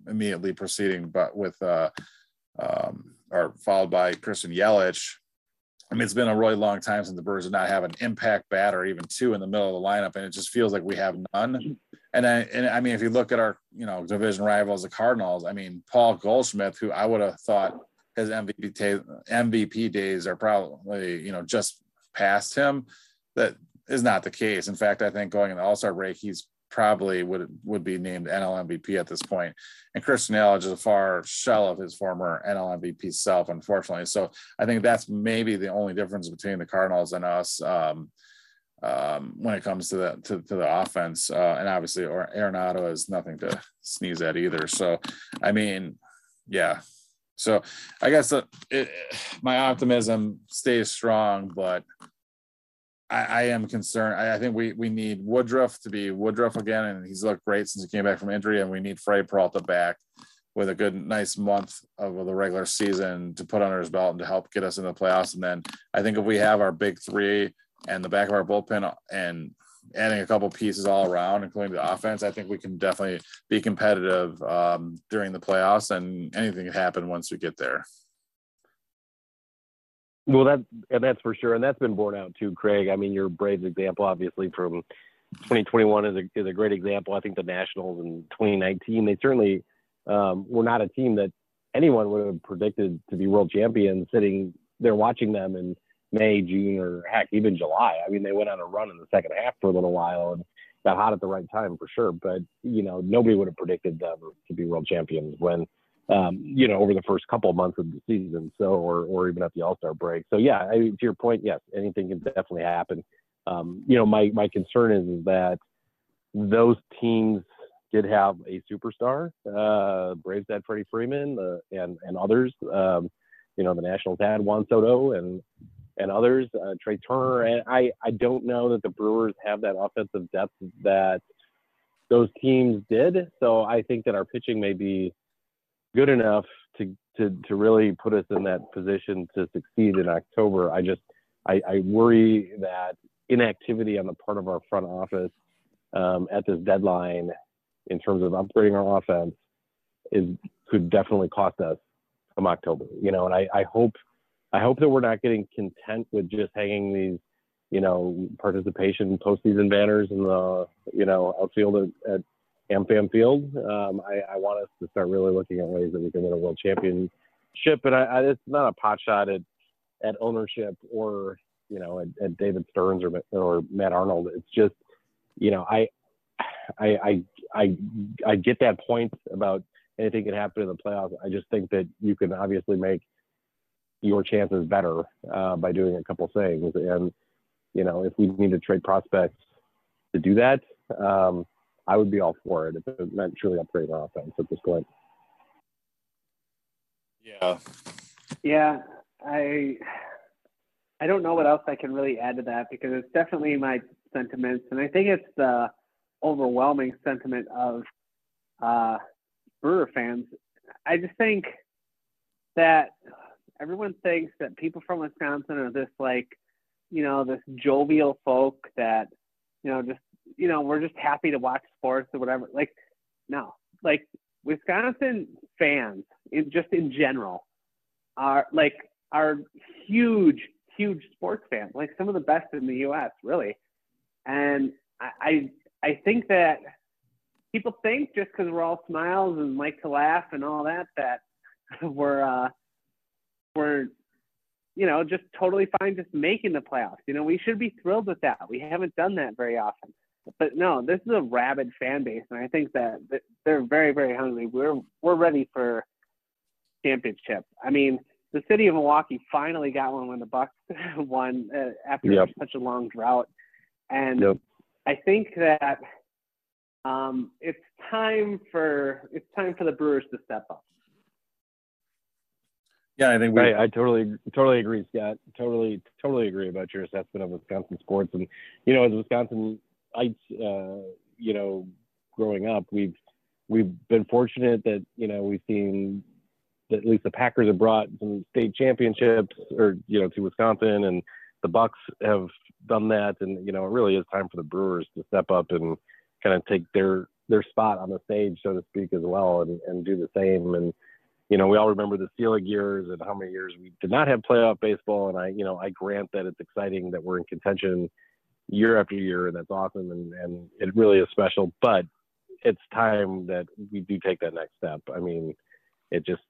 immediately proceeding, but with uh, um, or followed by Christian Yelich. I mean, it's been a really long time since the Brewers did not have an impact bat or even two in the middle of the lineup, and it just feels like we have none. And I, and I mean, if you look at our you know division rivals, the Cardinals, I mean, Paul Goldschmidt, who I would have thought his MVP MVP days are probably you know just past him. That is not the case. In fact, I think going in the All Star break, he's probably would would be named NL MVP at this point. And Christian Yelich is a far shell of his former NL MVP self, unfortunately. So I think that's maybe the only difference between the Cardinals and us um, um, when it comes to the to, to the offense. Uh, and obviously, or Arenado is nothing to sneeze at either. So I mean, yeah. So I guess uh, it, my optimism stays strong, but I, I am concerned. I, I, think we we need Woodruff to be Woodruff again, and he's looked great since he came back from injury. And we need Freddie Peralta back with a good, nice month of the regular season to put under his belt and to help get us into the playoffs. And then I think if we have our big three and the back of our bullpen and adding a couple pieces all around, including the offense, I think we can definitely be competitive um, during the playoffs. And anything can happen once we get there.
Well, that and that's for sure, and that's been borne out too, Craig. I mean, your Braves example, obviously from 2021, is a is a great example. I think the Nationals in 2019, they certainly um, were not a team that anyone would have predicted to be world champions. Sitting there watching them in May, June, or heck, even July. I mean, they went on a run in the second half for a little while and got hot at the right time for sure. But you know, nobody would have predicted them to be world champions when um, you know, over the first couple of months of the season. So, or, or even at the All Star break. So, yeah, I to your point, yes, anything can definitely happen. Um, you know, my my concern is, is that those teams did have a superstar. Uh, Braves had Freddie Freeman uh, and and others. Um, you know, the Nationals had Juan Soto and and others, uh, Trea Turner. And I I don't know that the Brewers have that offensive depth that those teams did. So I think that our pitching may be good enough to to to really put us in that position to succeed in October. I just I, I worry that inactivity on the part of our front office um, at this deadline in terms of upgrading our offense is could definitely cost us come October. You know, and I, I hope I hope that we're not getting content with just hanging these, you know, participation postseason banners in the, you know, outfield at, at AmFam Field. Um, I, I, want us to start really looking at ways that we can win a world championship. And I, I, it's not a pot shot at, at ownership or you know at, at, David Stearns or or Matt Arnold. It's just you know I I I I, I get that point about anything can happen in the playoffs. I just think that you can obviously make your chances better uh, by doing a couple things. And you know if we need to trade prospects to do that. Um, I would be all for it if it meant truly upgrading our offense at this point.
Yeah.
Yeah, I I don't know what else I can really add to that because it's definitely my sentiments, and I think it's the overwhelming sentiment of uh, Brewer fans. I just think that everyone thinks that people from Wisconsin are this like, you know, this jovial folk that, you know, just you know, we're just happy to watch sports or whatever. Like, no, like Wisconsin fans, in just in general, are like are huge, huge sports fans. Like some of the best in the U.S. really, and I I, I think that people think just because we're all smiles and like to laugh and all that that we're uh, we're you know just totally fine just making the playoffs. You know we should be thrilled with that. We haven't done that very often but no, this is a rabid fan base, and I think that they're very, very hungry. We're we're ready for championship. I mean, the city of Milwaukee finally got one when the Bucks won uh, after
Yep.
such a long drought, and
Yep.
I think that um, it's time for it's time for the Brewers to step up.
Yeah, I think we.
Right, I totally, totally agree, Scott. Totally, totally agree about your assessment of Wisconsin sports. And you know, as Wisconsinites, uh, you know, growing up, we've we've been fortunate that you know we've seen that at least the Packers have brought some state championships, or you know, to Wisconsin, and the Bucks have done that. And you know, it really is time for the Brewers to step up and kind of take their their spot on the stage, so to speak, as well, and, and do the same. And you know, we all remember the Selig years and how many years we did not have playoff baseball. And I, you know, I grant that it's exciting that we're in contention year after year, and that's awesome, and and it really is special. But it's time that we do take that next step. I mean, it just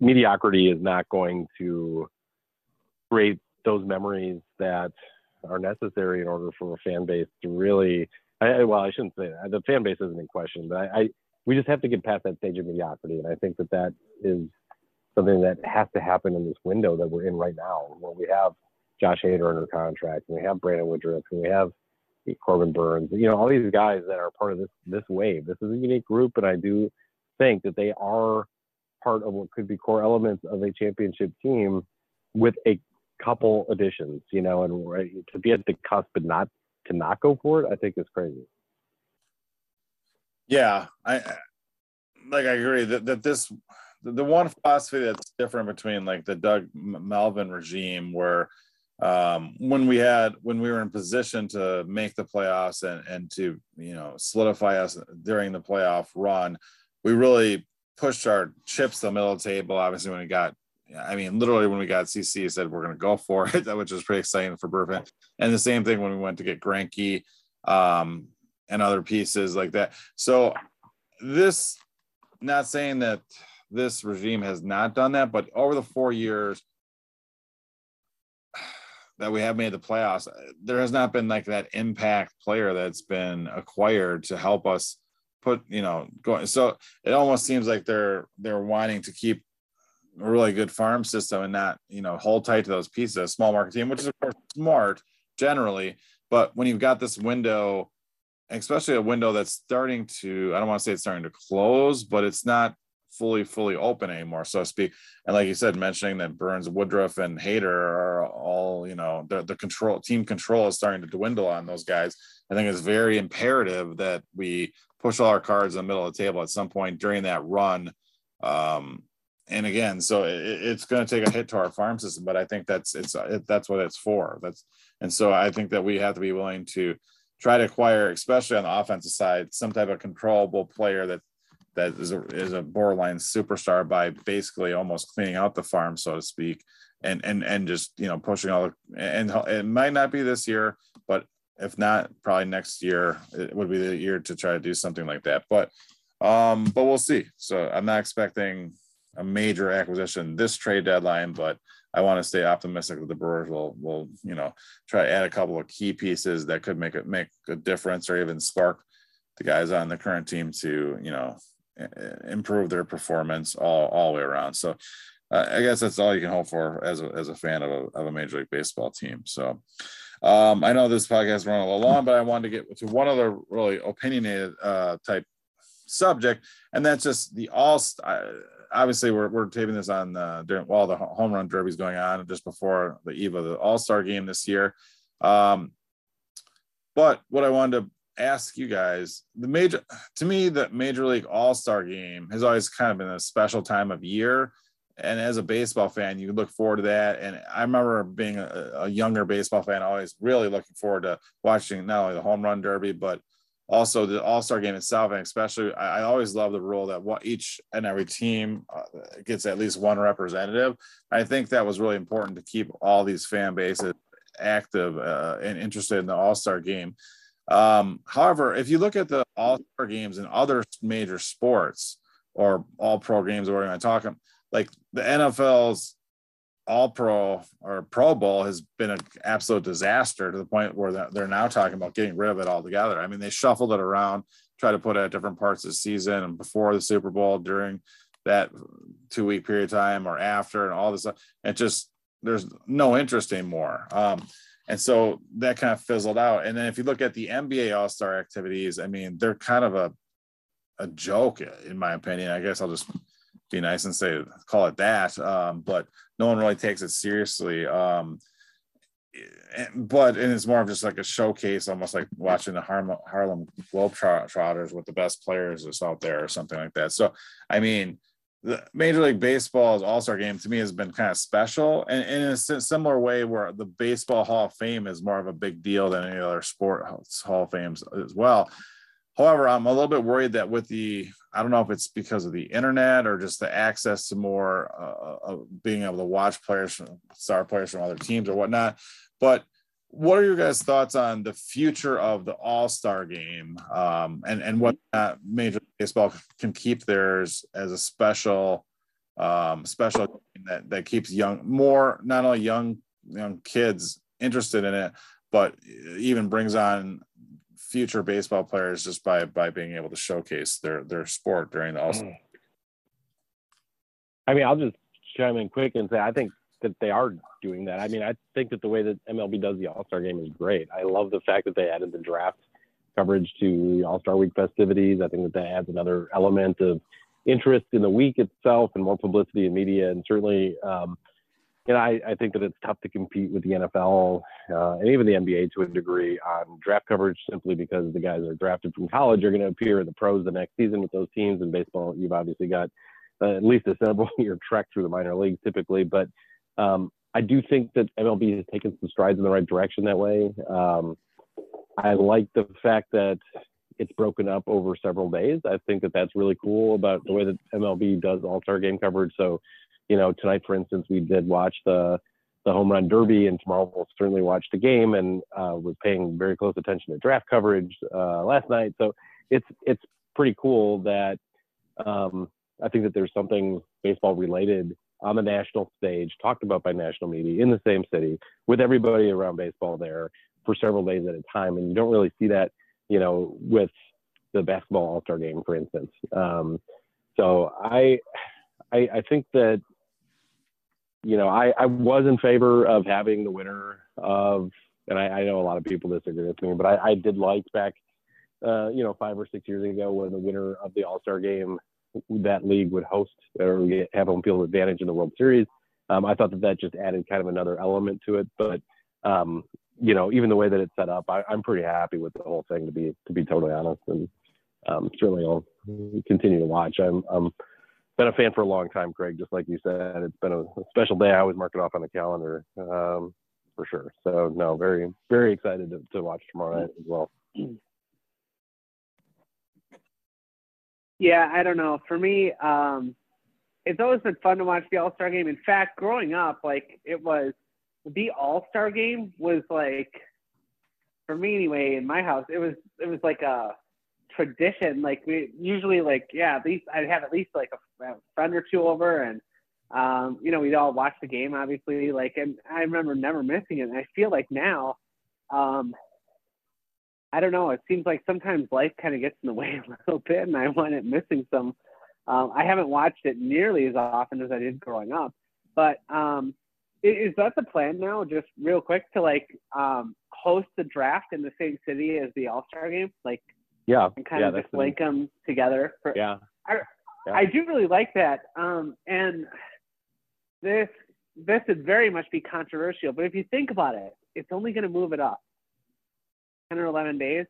mediocrity is not going to create those memories that are necessary in order for a fan base to really. I, well, I shouldn't say that. The fan base isn't in question, but I, I we just have to get past that stage of mediocrity. And I think that that is something that has to happen in this window that we're in right now, where we have Josh Hader under contract, and we have Brandon Woodruff, and we have Corbin Burnes. You know, all these guys that are part of this this wave. This is a unique group, and I do think that they are part of what could be core elements of a championship team with a couple additions. You know, and to be at the cusp and not to not go for it, I think is crazy.
Yeah, I like. I agree that that this the, one philosophy that's different between like the Doug Melvin regime, where um, when we had when we were in position to make the playoffs and and to you know solidify us during the playoff run, we really pushed our chips to the middle of the table. Obviously, when we got. I mean, literally, when we got CC, said we're going to go for it, which was pretty exciting for Burfin. And the same thing when we went to get Greinke, um, and other pieces like that. So this not saying that this regime has not done that, but over the four years that we have made the playoffs, there has not been like that impact player that's been acquired to help us put, you know, going. So it almost seems like they're they're wanting to keep a really good farm system and not, you know, hold tight to those pieces, small market team, which is of course smart generally. But when you've got this window especially a window that's starting to i don't want to say it's starting to close but it's not fully fully open anymore so to speak. And like you said mentioning that Burnes woodruff and Hader are all you know the, the control team control is starting to dwindle on those guys. I think it's very imperative that we push all our cards in the middle of the table at some point during that run. Um and again so it, it's going to take a hit to our farm system but i think that's it's it, that's what it's for. That's and so i think that we have to be willing to try to acquire, especially on the offensive side, some type of controllable player that that is a, is a borderline superstar by basically almost cleaning out the farm, so to speak, and and and just you know pushing all the and it might not be this year, but if not, probably next year it would be the year to try to do something like that. But um, but we'll see. So I'm not expecting a major acquisition this trade deadline, but I want to stay optimistic that the Brewers will will you know try to add a couple of key pieces that could make it make a difference or even spark the guys on the current team to you know improve their performance all all the way around. So uh, I guess that's all you can hope for as a as a fan of a of a major league baseball team. So. Um, I know this podcast running a little long, but I wanted to get to one other really opinionated uh, type subject, and that's just the all. Obviously, we're, we're taping this on uh, during while the home run derby is going on, just before the eve of the All Star game this year. Um, but what I wanted to ask you guys, the major to me, the Major League All Star game has always kind of been a special time of year. And as a baseball fan, you look forward to that. And I remember being a, a younger baseball fan, always really looking forward to watching not only the home run derby, but also the All Star game itself, and especially I, I always love the rule that what each and every team uh, gets at least one representative. I think that was really important to keep all these fan bases active uh, and interested in the All Star game. Um, however, if you look at the All Star games in other major sports or All Pro games, or whatever you want to talk like the NFL's all pro or pro bowl has been an absolute disaster to the point where they're now talking about getting rid of it altogether. I mean, they shuffled it around, try to put it at different parts of the season and before the Super Bowl, during that two week period of time or after and all this stuff. It just there's no interest anymore. Um, and so that kind of fizzled out. And then if you look at the NBA All Star activities, I mean, they're kind of a a joke in my opinion. I guess I'll just be nice and say call it that. Um, but no one really takes it seriously. Um, but and it's more of just like a showcase, almost like watching the Harlem, Globetrotters with the best players that's out there or something like that. So, I mean, the Major League Baseball's All Star Game to me has been kind of special, and, and in a similar way, where the Baseball Hall of Fame is more of a big deal than any other sport Hall of Fames as well. However, I'm a little bit worried that with the I don't know if it's because of the internet or just the access to more uh, uh being able to watch players, star players from other teams or whatnot. But what are your guys' thoughts on the future of the All Star Game um, and and what Major Baseball can keep theirs as a special um, special that that keeps young more not only young young kids interested in it, but even brings on future baseball players just by by being able to showcase their their sport during the All Star.
I mean, I'll just chime in quick and say I think that they are doing that. I mean, I think that the way that MLB does the All Star game is great. I love the fact that they added the draft coverage to the All Star Week festivities. I think that that adds another element of interest in the week itself and more publicity in media. And certainly, um, you know, I, I, think that it's tough to compete with the NFL uh, and even the NBA to a degree on draft coverage simply because the guys that are drafted from college are going to appear in the pros the next season with those teams. In baseball, you've obviously got uh, at least a several year trek through the minor leagues typically, but um, I do think that MLB has taken some strides in the right direction that way. Um, I like the fact that it's broken up over several days. I think that that's really cool about the way that MLB does All Star game coverage. So, you know, tonight, for instance, we did watch the the home run derby, and tomorrow we'll certainly watch the game. And uh, was paying very close attention to draft coverage uh, last night. So it's it's pretty cool that um, I think that there's something baseball related on the national stage, talked about by national media in the same city with everybody around baseball there for several days at a time. And you don't really see that, you know, with the basketball All Star game, for instance. Um, so I, I, I think that, you know, I, I was in favor of having the winner of, and I, I know a lot of people disagree with me, but I, I did like back, uh, you know, five or six years ago when the winner of the All Star game that league would host or have home field advantage in the World Series. Um, I thought that that just added kind of another element to it. But um, you know, even the way that it's set up, I, am pretty happy with the whole thing to be to be totally honest. And um, certainly I'll continue to watch. I'm, I'm been a fan for a long time, Craig. Just like you said, it's been a, special day. I always mark it off on the calendar um, for sure. So no, very very excited to, to watch tomorrow night as well.
Yeah, I don't know. For me, um, it's always been fun to watch the All Star game. In fact, growing up, like it was the All Star game was like for me anyway in my house. It was it was like a tradition. Like we usually like yeah, at least I'd have at least like a, a friend or two over, and um, you know we'd all watch the game obviously. Like and I remember never missing it. And I feel like now. Um, I don't know. It seems like sometimes life kind of gets in the way a little bit, and I wind up missing some. Um, I haven't watched it nearly as often as I did growing up, but um, is that the plan now? Just real quick to like um, host the draft in the same city as the All Star game, like
yeah,
and kind
yeah,
of just link them together. For,
yeah.
I, yeah. I do really like that, um, and this this would very much be controversial. But if you think about it, it's only going to move it up. 10 or 11 days.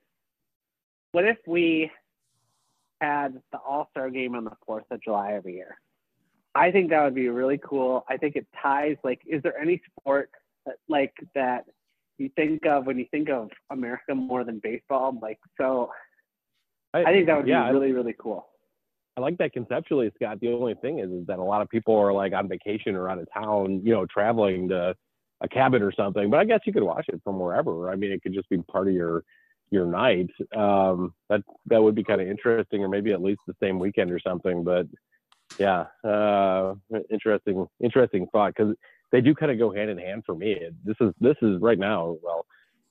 What if we had the All Star game on the 4th of July every year? I think that would be really cool. I think it ties, like, is there any sport that, like that you think of when you think of America more than baseball? Like, so I, I think that would yeah, be really, really cool.
I like that conceptually, Scott. The only thing is, is that a lot of people are like on vacation or out of town, you know, traveling to a cabin or something. But I guess you could watch it from wherever. I mean, it could just be part of your your night. Um, that that would be kind of interesting, or maybe at least the same weekend or something. But yeah, uh, interesting interesting thought because they do kind of go hand in hand for me. This is this is right now. Well,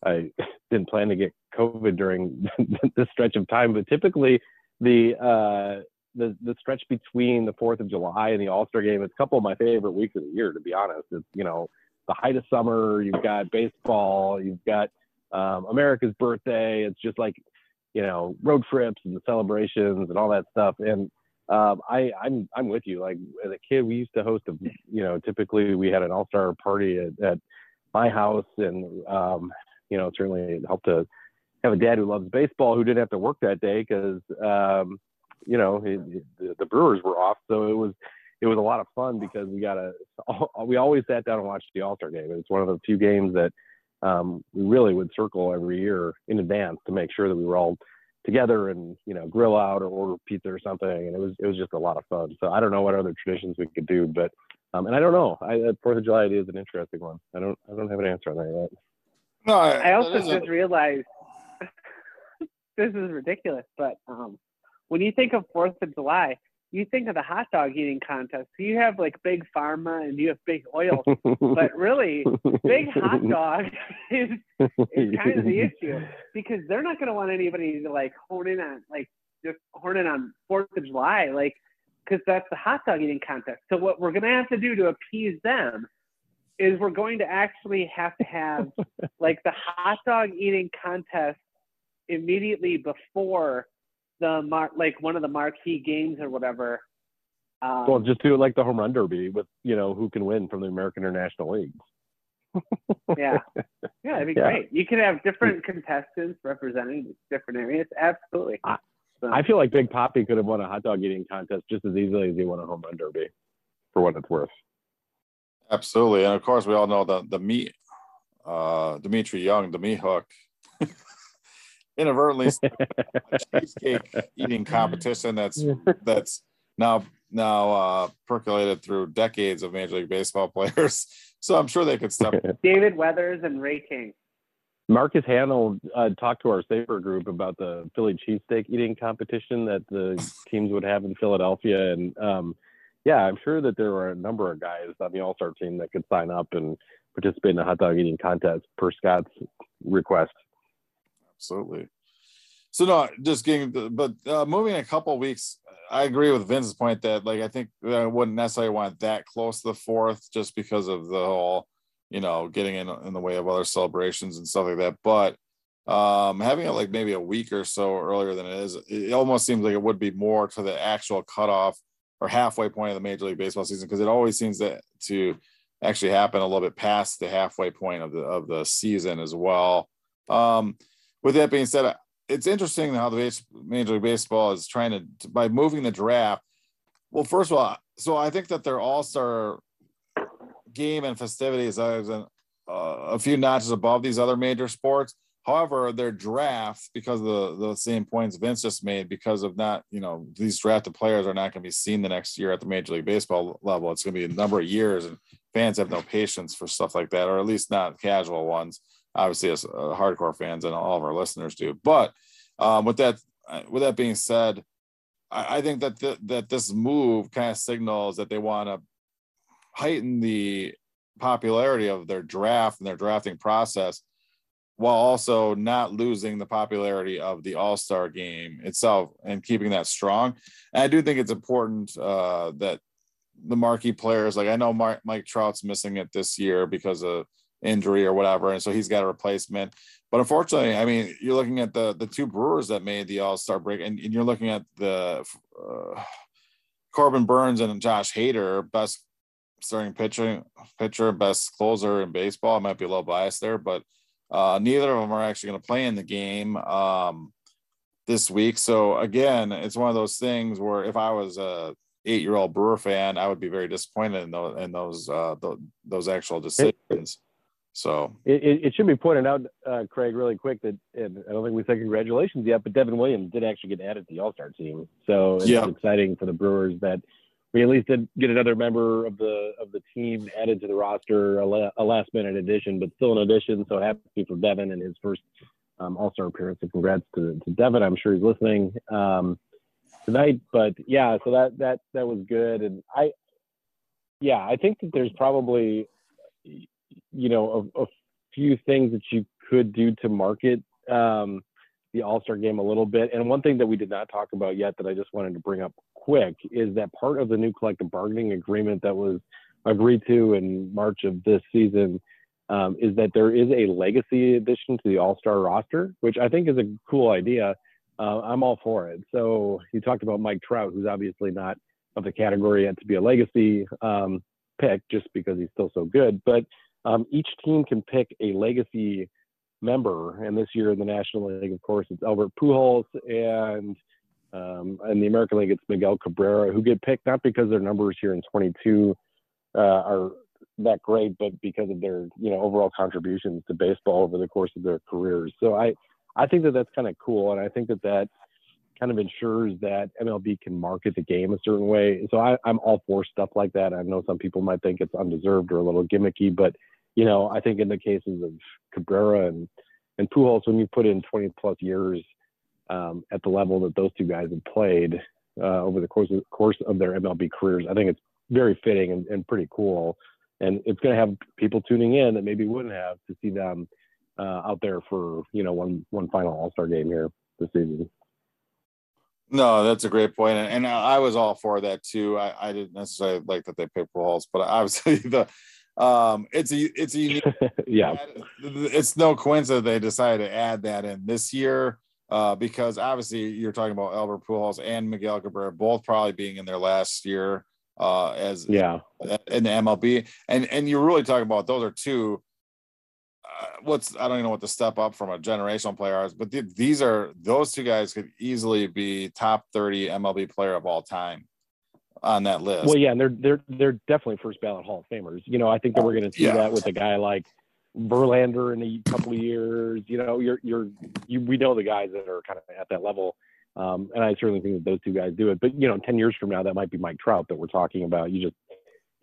I didn't plan to get COVID during this stretch of time, but typically the uh, the the stretch between the Fourth of July and the All Star game. It's a couple of my favorite weeks of the year, to be honest. It's you know the height of summer. You've got baseball. You've got um, America's birthday. It's just like you know road trips and the celebrations and all that stuff. And um, I I'm I'm with you. Like as a kid, we used to host a you know typically we had an All Star party at, at my house, and um, you know certainly helped to have a dad who loves baseball who didn't have to work that day because um, you know the, the Brewers were off, so it was it was a lot of fun because we got a we always sat down and watched the All Star game. It's one of the few games that um, we really would circle every year in advance to make sure that we were all together and you know grill out or order pizza or something. And it was it was just a lot of fun. So i don't know what other traditions we could do but um, and i don't know. I fourth of july is an interesting one. I don't i don't have an answer on that yet
no i, also just realized this is ridiculous but um, when you think of Fourth of July, you think of the hot dog eating contest. So you have like big pharma and you have big oil, but really, big hot dog is, is kind of the issue because they're not going to want anybody to like hone in on like just hone in on Fourth of July, like because that's the hot dog eating contest. So what we're going to have to do to appease them is we're going to actually have to have like the hot dog eating contest immediately before the mar- like one of the marquee games or whatever.
Um, well, just do it like the home run derby with you know who can win from the American International League.
yeah, yeah, it'd be yeah. great. You could have different contestants representing different areas. Absolutely.
I, so. I feel like Big Poppy could have won a hot dog eating contest just as easily as he won a home run derby, for what it's worth.
Absolutely, and of course we all know the the meat, uh, Dmitri Young, the meat hook. inadvertently cheesecake eating competition that's that's now now uh, percolated through decades of Major League Baseball players. So I'm sure they could step.
David Weathers and Ray King.
Marcus Hanel uh, talked to our Safer group about the Philly cheesesteak eating competition that the teams would have in Philadelphia, and um, yeah, I'm sure that there were a number of guys on the All Star team that could sign up and participate in the hot dog eating contest per Scott's request
absolutely. So no, just getting, but uh, moving a couple weeks, I agree with Vince's point that like I think I wouldn't necessarily want that close to the fourth just because of the whole, you know, getting in in the way of other celebrations and stuff like that. But um having it like maybe a week or so earlier than it is, it almost seems like it would be more to the actual cutoff or halfway point of the Major League Baseball season because it always seems that to actually happen a little bit past the halfway point of the of the season as well. Um, with that being said, it's interesting how the Major League Baseball is trying to by moving the draft. Well, first of all, so I think that their All Star game and festivities are uh, a few notches above these other major sports. However, their drafts, because of the, the same points Vince just made, because of not, you know, these drafted players are not going to be seen the next year at the Major League Baseball level. It's going to be a number of years, and fans have no patience for stuff like that, or at least not casual ones obviously as uh, hardcore fans and all of our listeners do. But um, with that with that being said, I, I think that th- that this move kind of signals that they want to heighten the popularity of their draft and their drafting process while also not losing the popularity of the all-star game itself and keeping that strong and i do think it's important uh, that the marquee players like i know Mark, mike trout's missing it this year because of injury or whatever, and so he's got a replacement. But unfortunately, I mean, you're looking at the the two Brewers that made the All Star break, and, and, you're looking at the uh, Corbin Burnes and Josh Hader, best starting pitcher, pitcher, best closer in baseball. I might be a little biased there, but uh, neither of them are actually going to play in the game um, this week. So again, it's one of those things where if I was a eight year old Brewer fan, I would be very disappointed in those in those uh, those actual decisions. So
it, it, should be pointed out, uh, Craig, really quick that and I don't think we said congratulations yet, but Devin Williams did actually get added to the All Star team. So it's yeah. exciting for the Brewers that we at least did get another member of the of the team added to the roster, a, la- a last minute addition, but still an addition. So happy for Devin and his first um, All Star appearance. And congrats to, to Devin. I'm sure he's listening um, tonight. But yeah, so that that that was good, and I yeah, I think that there's probably you know a, a, few things that you could do to market um, the All Star game a little bit. And one thing that we did not talk about yet that I just wanted to bring up quick is that part of the new collective bargaining agreement that was agreed to in March of this season um, is that there is a legacy addition to the All Star roster, which I think is a cool idea. Uh, I'm all for it. So you talked about Mike Trout, who's obviously not of the category yet to be a legacy um, pick, just because he's still so good. But um, each team can pick a legacy member, and this year in the National League, of course, it's Albert Pujols, and um, in the American League, it's Miguel Cabrera, who get picked not because their numbers here in 22 uh, are that great, but because of their you know overall contributions to baseball over the course of their careers. So I I think that that's kind of cool, and I think that that kind of ensures that MLB can market the game a certain way. So I, I'm all for stuff like that. I know some people might think it's undeserved or a little gimmicky, but you know I think in the cases of Cabrera and and Pujols, when you put in 20 plus years um, at the level that those two guys have played uh, over the course of, course of their MLB careers, I think it's very fitting and, and pretty cool and it's going to have people tuning in that maybe wouldn't have to see them uh, out there for you know one one final All Star game here this season.
No, that's a great point, and, and I was all for that too. I, I didn't necessarily like that they picked Pujols, but obviously the um it's a it's a unique
yeah
it's no coincidence they decided to add that in this year uh because obviously you're talking about Albert Pujols and Miguel Cabrera both probably being in their last year uh, as
yeah
in the MLB. And and you're really talking about those are two. Uh, what's I don't even know what the step up from a generational player is, but th- these are those two guys could easily be top 30 MLB player of all time on that list.
Well, yeah, and they're they're they're definitely first ballot Hall of Famers. You know, I think that we're going to see yeah. that with a guy like Verlander in a couple of years. You know, you're you're you, we know the guys that are kind of at that level. Um, and I certainly think that those two guys do it. But you know, ten years from now, that might be Mike Trout that we're talking about. You just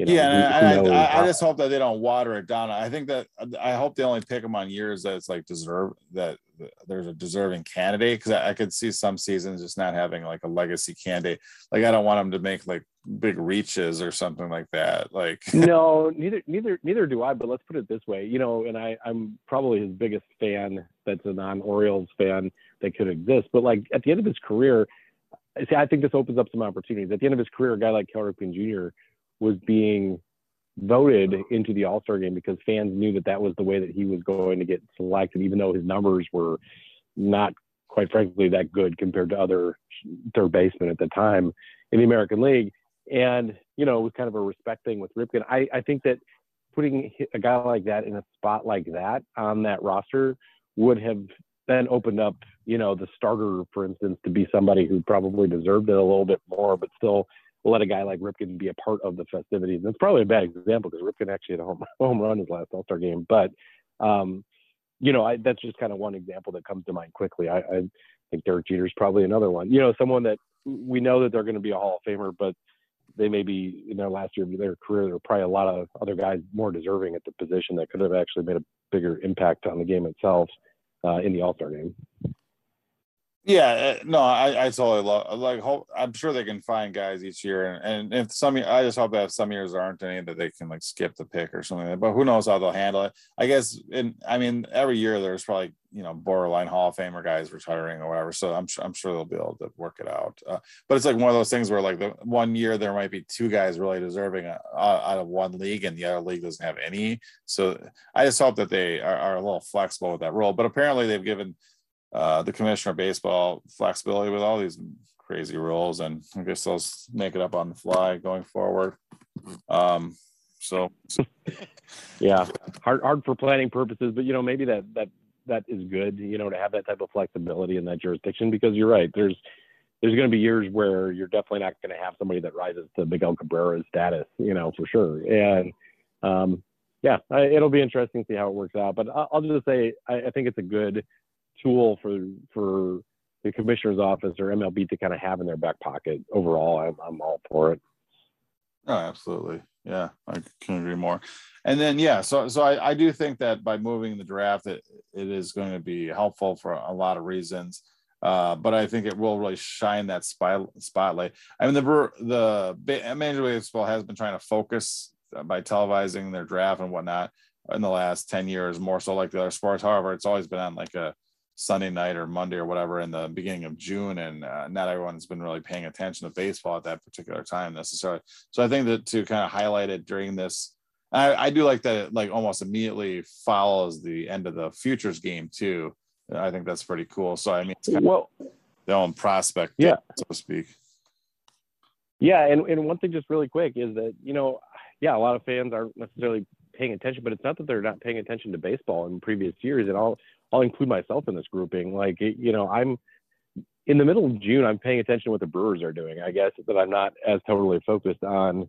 you know, yeah, who, who I, I, I, just hope that they don't water it down. I think that uh, I hope they only pick them on years that it's like deserve that there's a deserving candidate because I, I, could see some seasons just not having like a legacy candidate. Like I don't want them to make like big reaches or something like that. Like
no, neither neither neither do I. But let's put it this way, you know, and I I'm probably his biggest fan. That's a non-Orioles fan that could exist. But like at the end of his career, see, I think this opens up some opportunities. At the end of his career, a guy like Cal Ripken Jr. was being voted into the All Star game because fans knew that that was the way that he was going to get selected, even though his numbers were not, quite frankly, that good compared to other third basemen at the time in the American League. And you know, it was kind of a respect thing with Ripken. I, I think that putting a guy like that in a spot like that on that roster would have then opened up, you know, the starter, for instance, to be somebody who probably deserved it a little bit more, but still let a guy like Ripken be a part of the festivities. And it's probably a bad example because Ripken actually had a home, home run his last All Star game. But, um, you know, I, that's just kind of one example that comes to mind quickly. I, I think Derek Jeter is probably another one. You know, someone that we know that they're going to be a Hall of Famer, but they may be in their last year of their career. There are probably a lot of other guys more deserving at the position that could have actually made a bigger impact on the game itself uh, in the All Star game.
Yeah, uh, no, I, I totally love. Like, hope I'm sure they can find guys each year, and, and if some, I just hope that some years aren't any that they can like skip the pick or something. Like but who knows how they'll handle it? I guess, and I mean, every year there's probably you know borderline Hall of Famer guys retiring or whatever. So I'm sure I'm sure they'll be able to work it out. Uh, but it's like one of those things where like the one year there might be two guys really deserving uh, out of one league, and the other league doesn't have any. So I just hope that they are, are a little flexible with that rule. But apparently they've given uh, the commissioner of baseball flexibility with all these crazy rules, and I guess they'll make it up on the fly going forward. Um, so,
yeah, hard hard for planning purposes, but you know maybe that that that is good, you know, to have that type of flexibility in that jurisdiction because you're right. There's there's going to be years where you're definitely not going to have somebody that rises to Miguel Cabrera's status, you know, for sure. And um, yeah, I, it'll be interesting to see how it works out. But I'll, I'll just say I, I think it's a good tool for for the commissioner's office or MLB to kind of have in their back pocket. Overall, I'm, I'm all for it.
Oh, absolutely. Yeah, I can agree more. And then, yeah, so so I, I do think that by moving the draft, it, it is going to be helpful for a lot of reasons. Uh, but I think it will really shine that spy, spotlight. I mean, the the Major League Baseball has been trying to focus by televising their draft and whatnot in the last 10 years, more so like the other sports. However, it's always been on like a Sunday night or Monday or whatever in the beginning of June, and uh, not everyone's been really paying attention to baseball at that particular time necessarily. So I think that to kind of highlight it during this, I, I do like that it like almost immediately follows the end of the futures game too. I think that's pretty cool. So I mean, it's kind
well,
of their own prospect,
Yeah.
so to speak.
Yeah, and, and one thing just really quick is that, you know, yeah, a lot of fans aren't necessarily paying attention, but it's not that they're not paying attention to baseball in previous years. And I'll I'll include myself in this grouping. Like you know, I'm in the middle of June, I'm paying attention to what the Brewers are doing. I guess that I'm not as totally focused on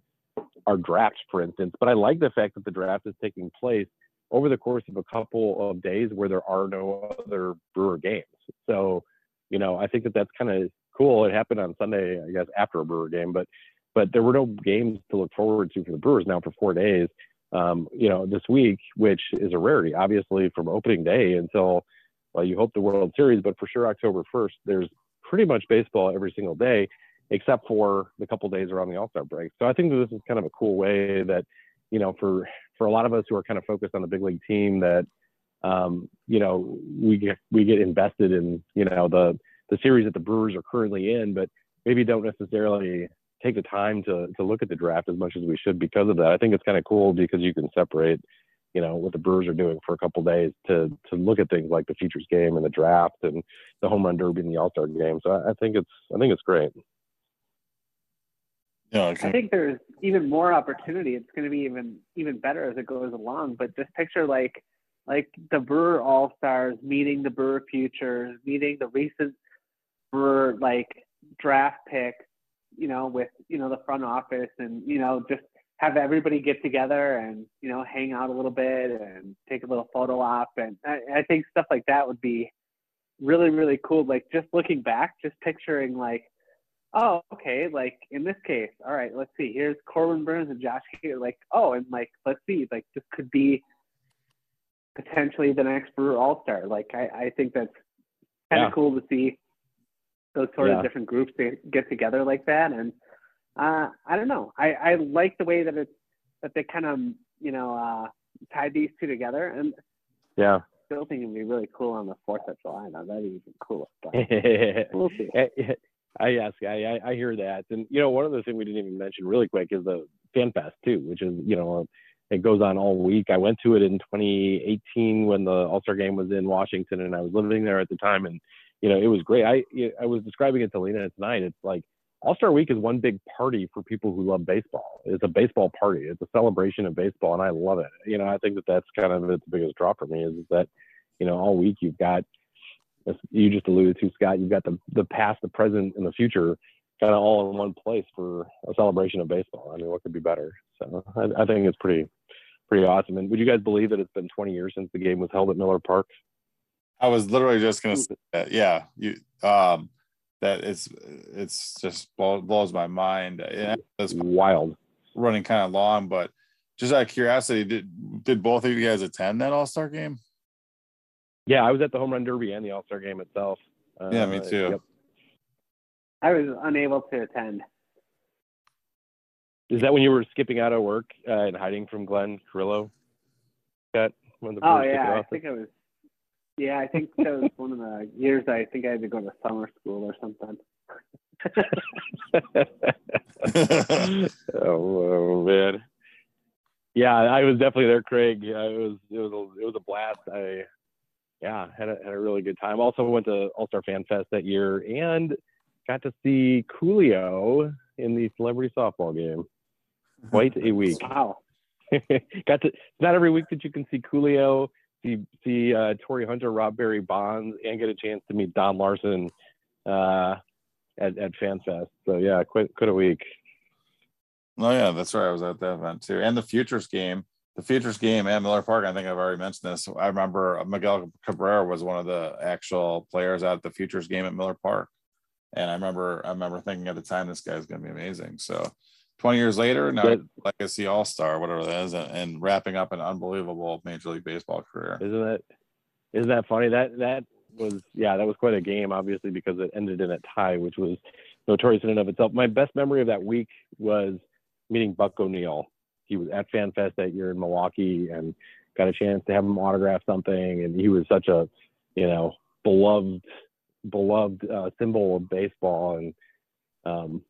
our draft, for instance. But I like the fact that the draft is taking place over the course of a couple of days where there are no other Brewer games. So, you know, I think that that's kind of cool. It happened on Sunday, I guess, after a Brewer game, but but there were no games to look forward to for the Brewers now for four days. Um, you know, this week, which is a rarity, obviously, from opening day until well, you hope the World Series, but for sure October 1st, there's pretty much baseball every single day, except for the couple days around the All Star break. So I think that this is kind of a cool way that, you know, for for a lot of us who are kind of focused on the big league team, that um, you know, we get we get invested in, you know, the the series that the Brewers are currently in, but maybe don't necessarily take the time to to look at the draft as much as we should because of that. I think it's kind of cool because you can separate, you know, what the Brewers are doing for a couple days to to look at things like the futures game and the draft and the home run derby and the All Star game. So I, I think it's I think it's great.
Yeah,
I think there's even more opportunity. It's going to be even even better as it goes along. But just picture like like the Brewer All Stars meeting the Brewer Futures, meeting the recent Brewer like draft pick, you know, with you know the front office, and you know just have everybody get together and you know hang out a little bit and take a little photo op. And I, I think stuff like that would be really really cool. Like just looking back, just picturing like oh, okay, like in this case, all right, let's see. Here's Corbin Burnes and Josh Hader. Like, oh, and like, let's see, like this could be potentially the next Brewer All Star. Like, I, I think that's kind of
Yeah.
cool to see those sort
Yeah.
of different groups they get together like that. And uh, I don't know, I, I like the way that it's that they kind of you know uh, tied these two together. And
Yeah.
still think it'd be really cool on the Fourth of July. Now that'd be even cooler. But we'll see.
I, I yes, I, I I hear that, and you know, one other thing we didn't even mention really quick is the Fan Fest too, which is you know, it goes on all week. I went to it in 2018 when the All Star Game was in Washington, and I was living there at the time, and you know, it was great. I I was describing it to Lena tonight. It's like All Star Week is one big party for people who love baseball. It's a baseball party. It's a celebration of baseball, and I love it. You know, I think that that's kind of its the biggest draw for me is that you know all week you've got as you just alluded to, Scott, you've got the the past, the present, and the future kind of all in one place for a celebration of baseball. I mean, what could be better? So I, I think it's pretty pretty awesome. And would you guys believe that it's been 20 years since the game was held at Miller Park?
I was literally just gonna say that. Yeah, you um that it's it's just blow, blows my mind. Yeah, it's
Wild.
running kind of long, but just out of curiosity, did did both of you guys attend that All Star game?
Yeah, I was at the home run derby and the All Star game itself. Uh,
Yeah, me too.
yep.
I was unable to attend.
Is that when you were skipping out of work uh, and hiding from Glenn Carrillo? Scott, when the
Oh yeah, I think I was. Yeah, I think that was one of the years I think I had to go to summer school or something.
oh, oh, man. Yeah, I was definitely there, Craig. Yeah, it was it was a, it was a blast. I yeah had a had a really good time. Also went to All Star Fan Fest that year and got to see Coolio in the celebrity softball game. Quite a week.
Wow.
got to it's not every week that you can see Coolio, see see uh, Torii Hunter, Rob Barry Bonds, and get a chance to meet Don Larsen uh, at at FanFest. So yeah, quite quite a week.
Oh yeah, that's right. I was at that event too, and the futures game. The futures game at Miller Park. I think I've already mentioned this. I remember Miguel Cabrera was one of the actual players at the futures game at Miller Park, and I remember I remember thinking at the time this guy's going to be amazing. So, twenty years later, now
Good.
legacy All Star, whatever that is, and, and wrapping up an unbelievable Major League Baseball career.
Isn't that isn't that funny? That that was yeah, that was quite a game, obviously, because it ended in a tie, which was notorious in and of itself. My best memory of that week was meeting Buck O'Neil. He was at FanFest that year in Milwaukee and got a chance to have him autograph something. And he was such a, you know, beloved beloved uh, symbol of baseball, and um,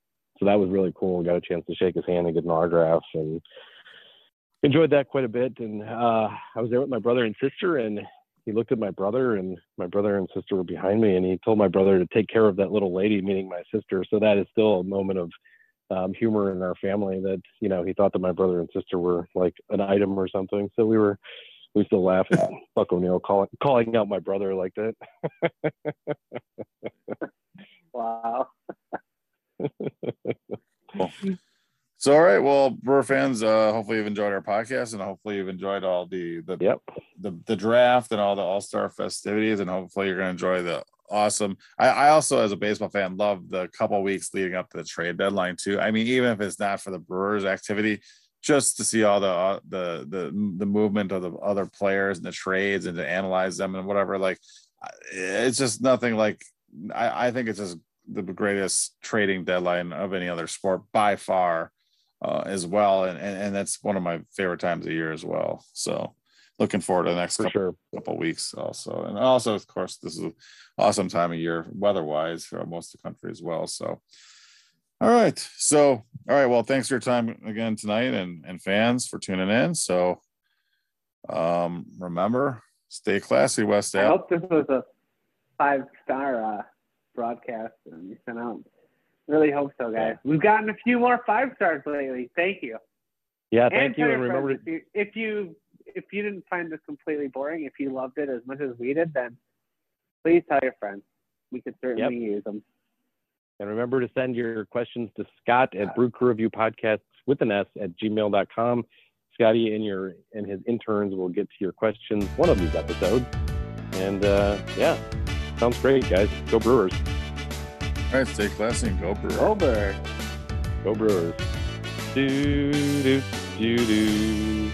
so that was really cool. Got a chance to shake his hand and get an autograph, and enjoyed that quite a bit. And uh, I was there with my brother and sister, and he looked at my brother, and my brother and sister were behind me, and he told my brother to take care of that little lady, meaning my sister. So that is still a moment of um, humor in our family that you know he thought that my brother and sister were like an item or something. So we were we still laugh at Buck O'Neil calling calling out my brother like that.
wow.
Cool. So all right, well, Brewer fans, uh, hopefully you've enjoyed our podcast, and hopefully you've enjoyed all the the
yep.
the, the draft and all the All Star festivities, and hopefully you're going to enjoy the awesome. I, I also, as a baseball fan, love the couple weeks leading up to the trade deadline too. I mean, even if it's not for the Brewers activity, just to see all the uh, the the the movement of the other players and the trades and to analyze them and whatever. Like, it's just nothing like. I, I think it's just the greatest trading deadline of any other sport by far, uh, as well, and, and and that's one of my favorite times of year as well. So, looking forward to the next
For
couple,
sure.
couple weeks also, and also of course this is an awesome time of year weather wise for most of the country as well. So. All right. So, all right. Well, thanks for your time again tonight and, and fans for tuning in. So, um, remember, stay classy, West
I hope this was a five star uh, broadcast and sent out. Really hope so, guys. We've gotten a few more five stars lately. Thank you.
Yeah,
and
thank you. And remember,
friends
to,
if you, if you if you didn't find this completely boring, if you loved it as much as we did, then please tell your friends. We could certainly use them.
and remember to send your questions to Scott at Brew Crew Review Podcasts with an S at gmail.com. Scotty and your and his interns will get to your questions one of these episodes. And uh, yeah, sounds great, guys. Go Brewers.
All right. Stay classy and go, Brewer.
Over.
Go Brewers. Do do do do.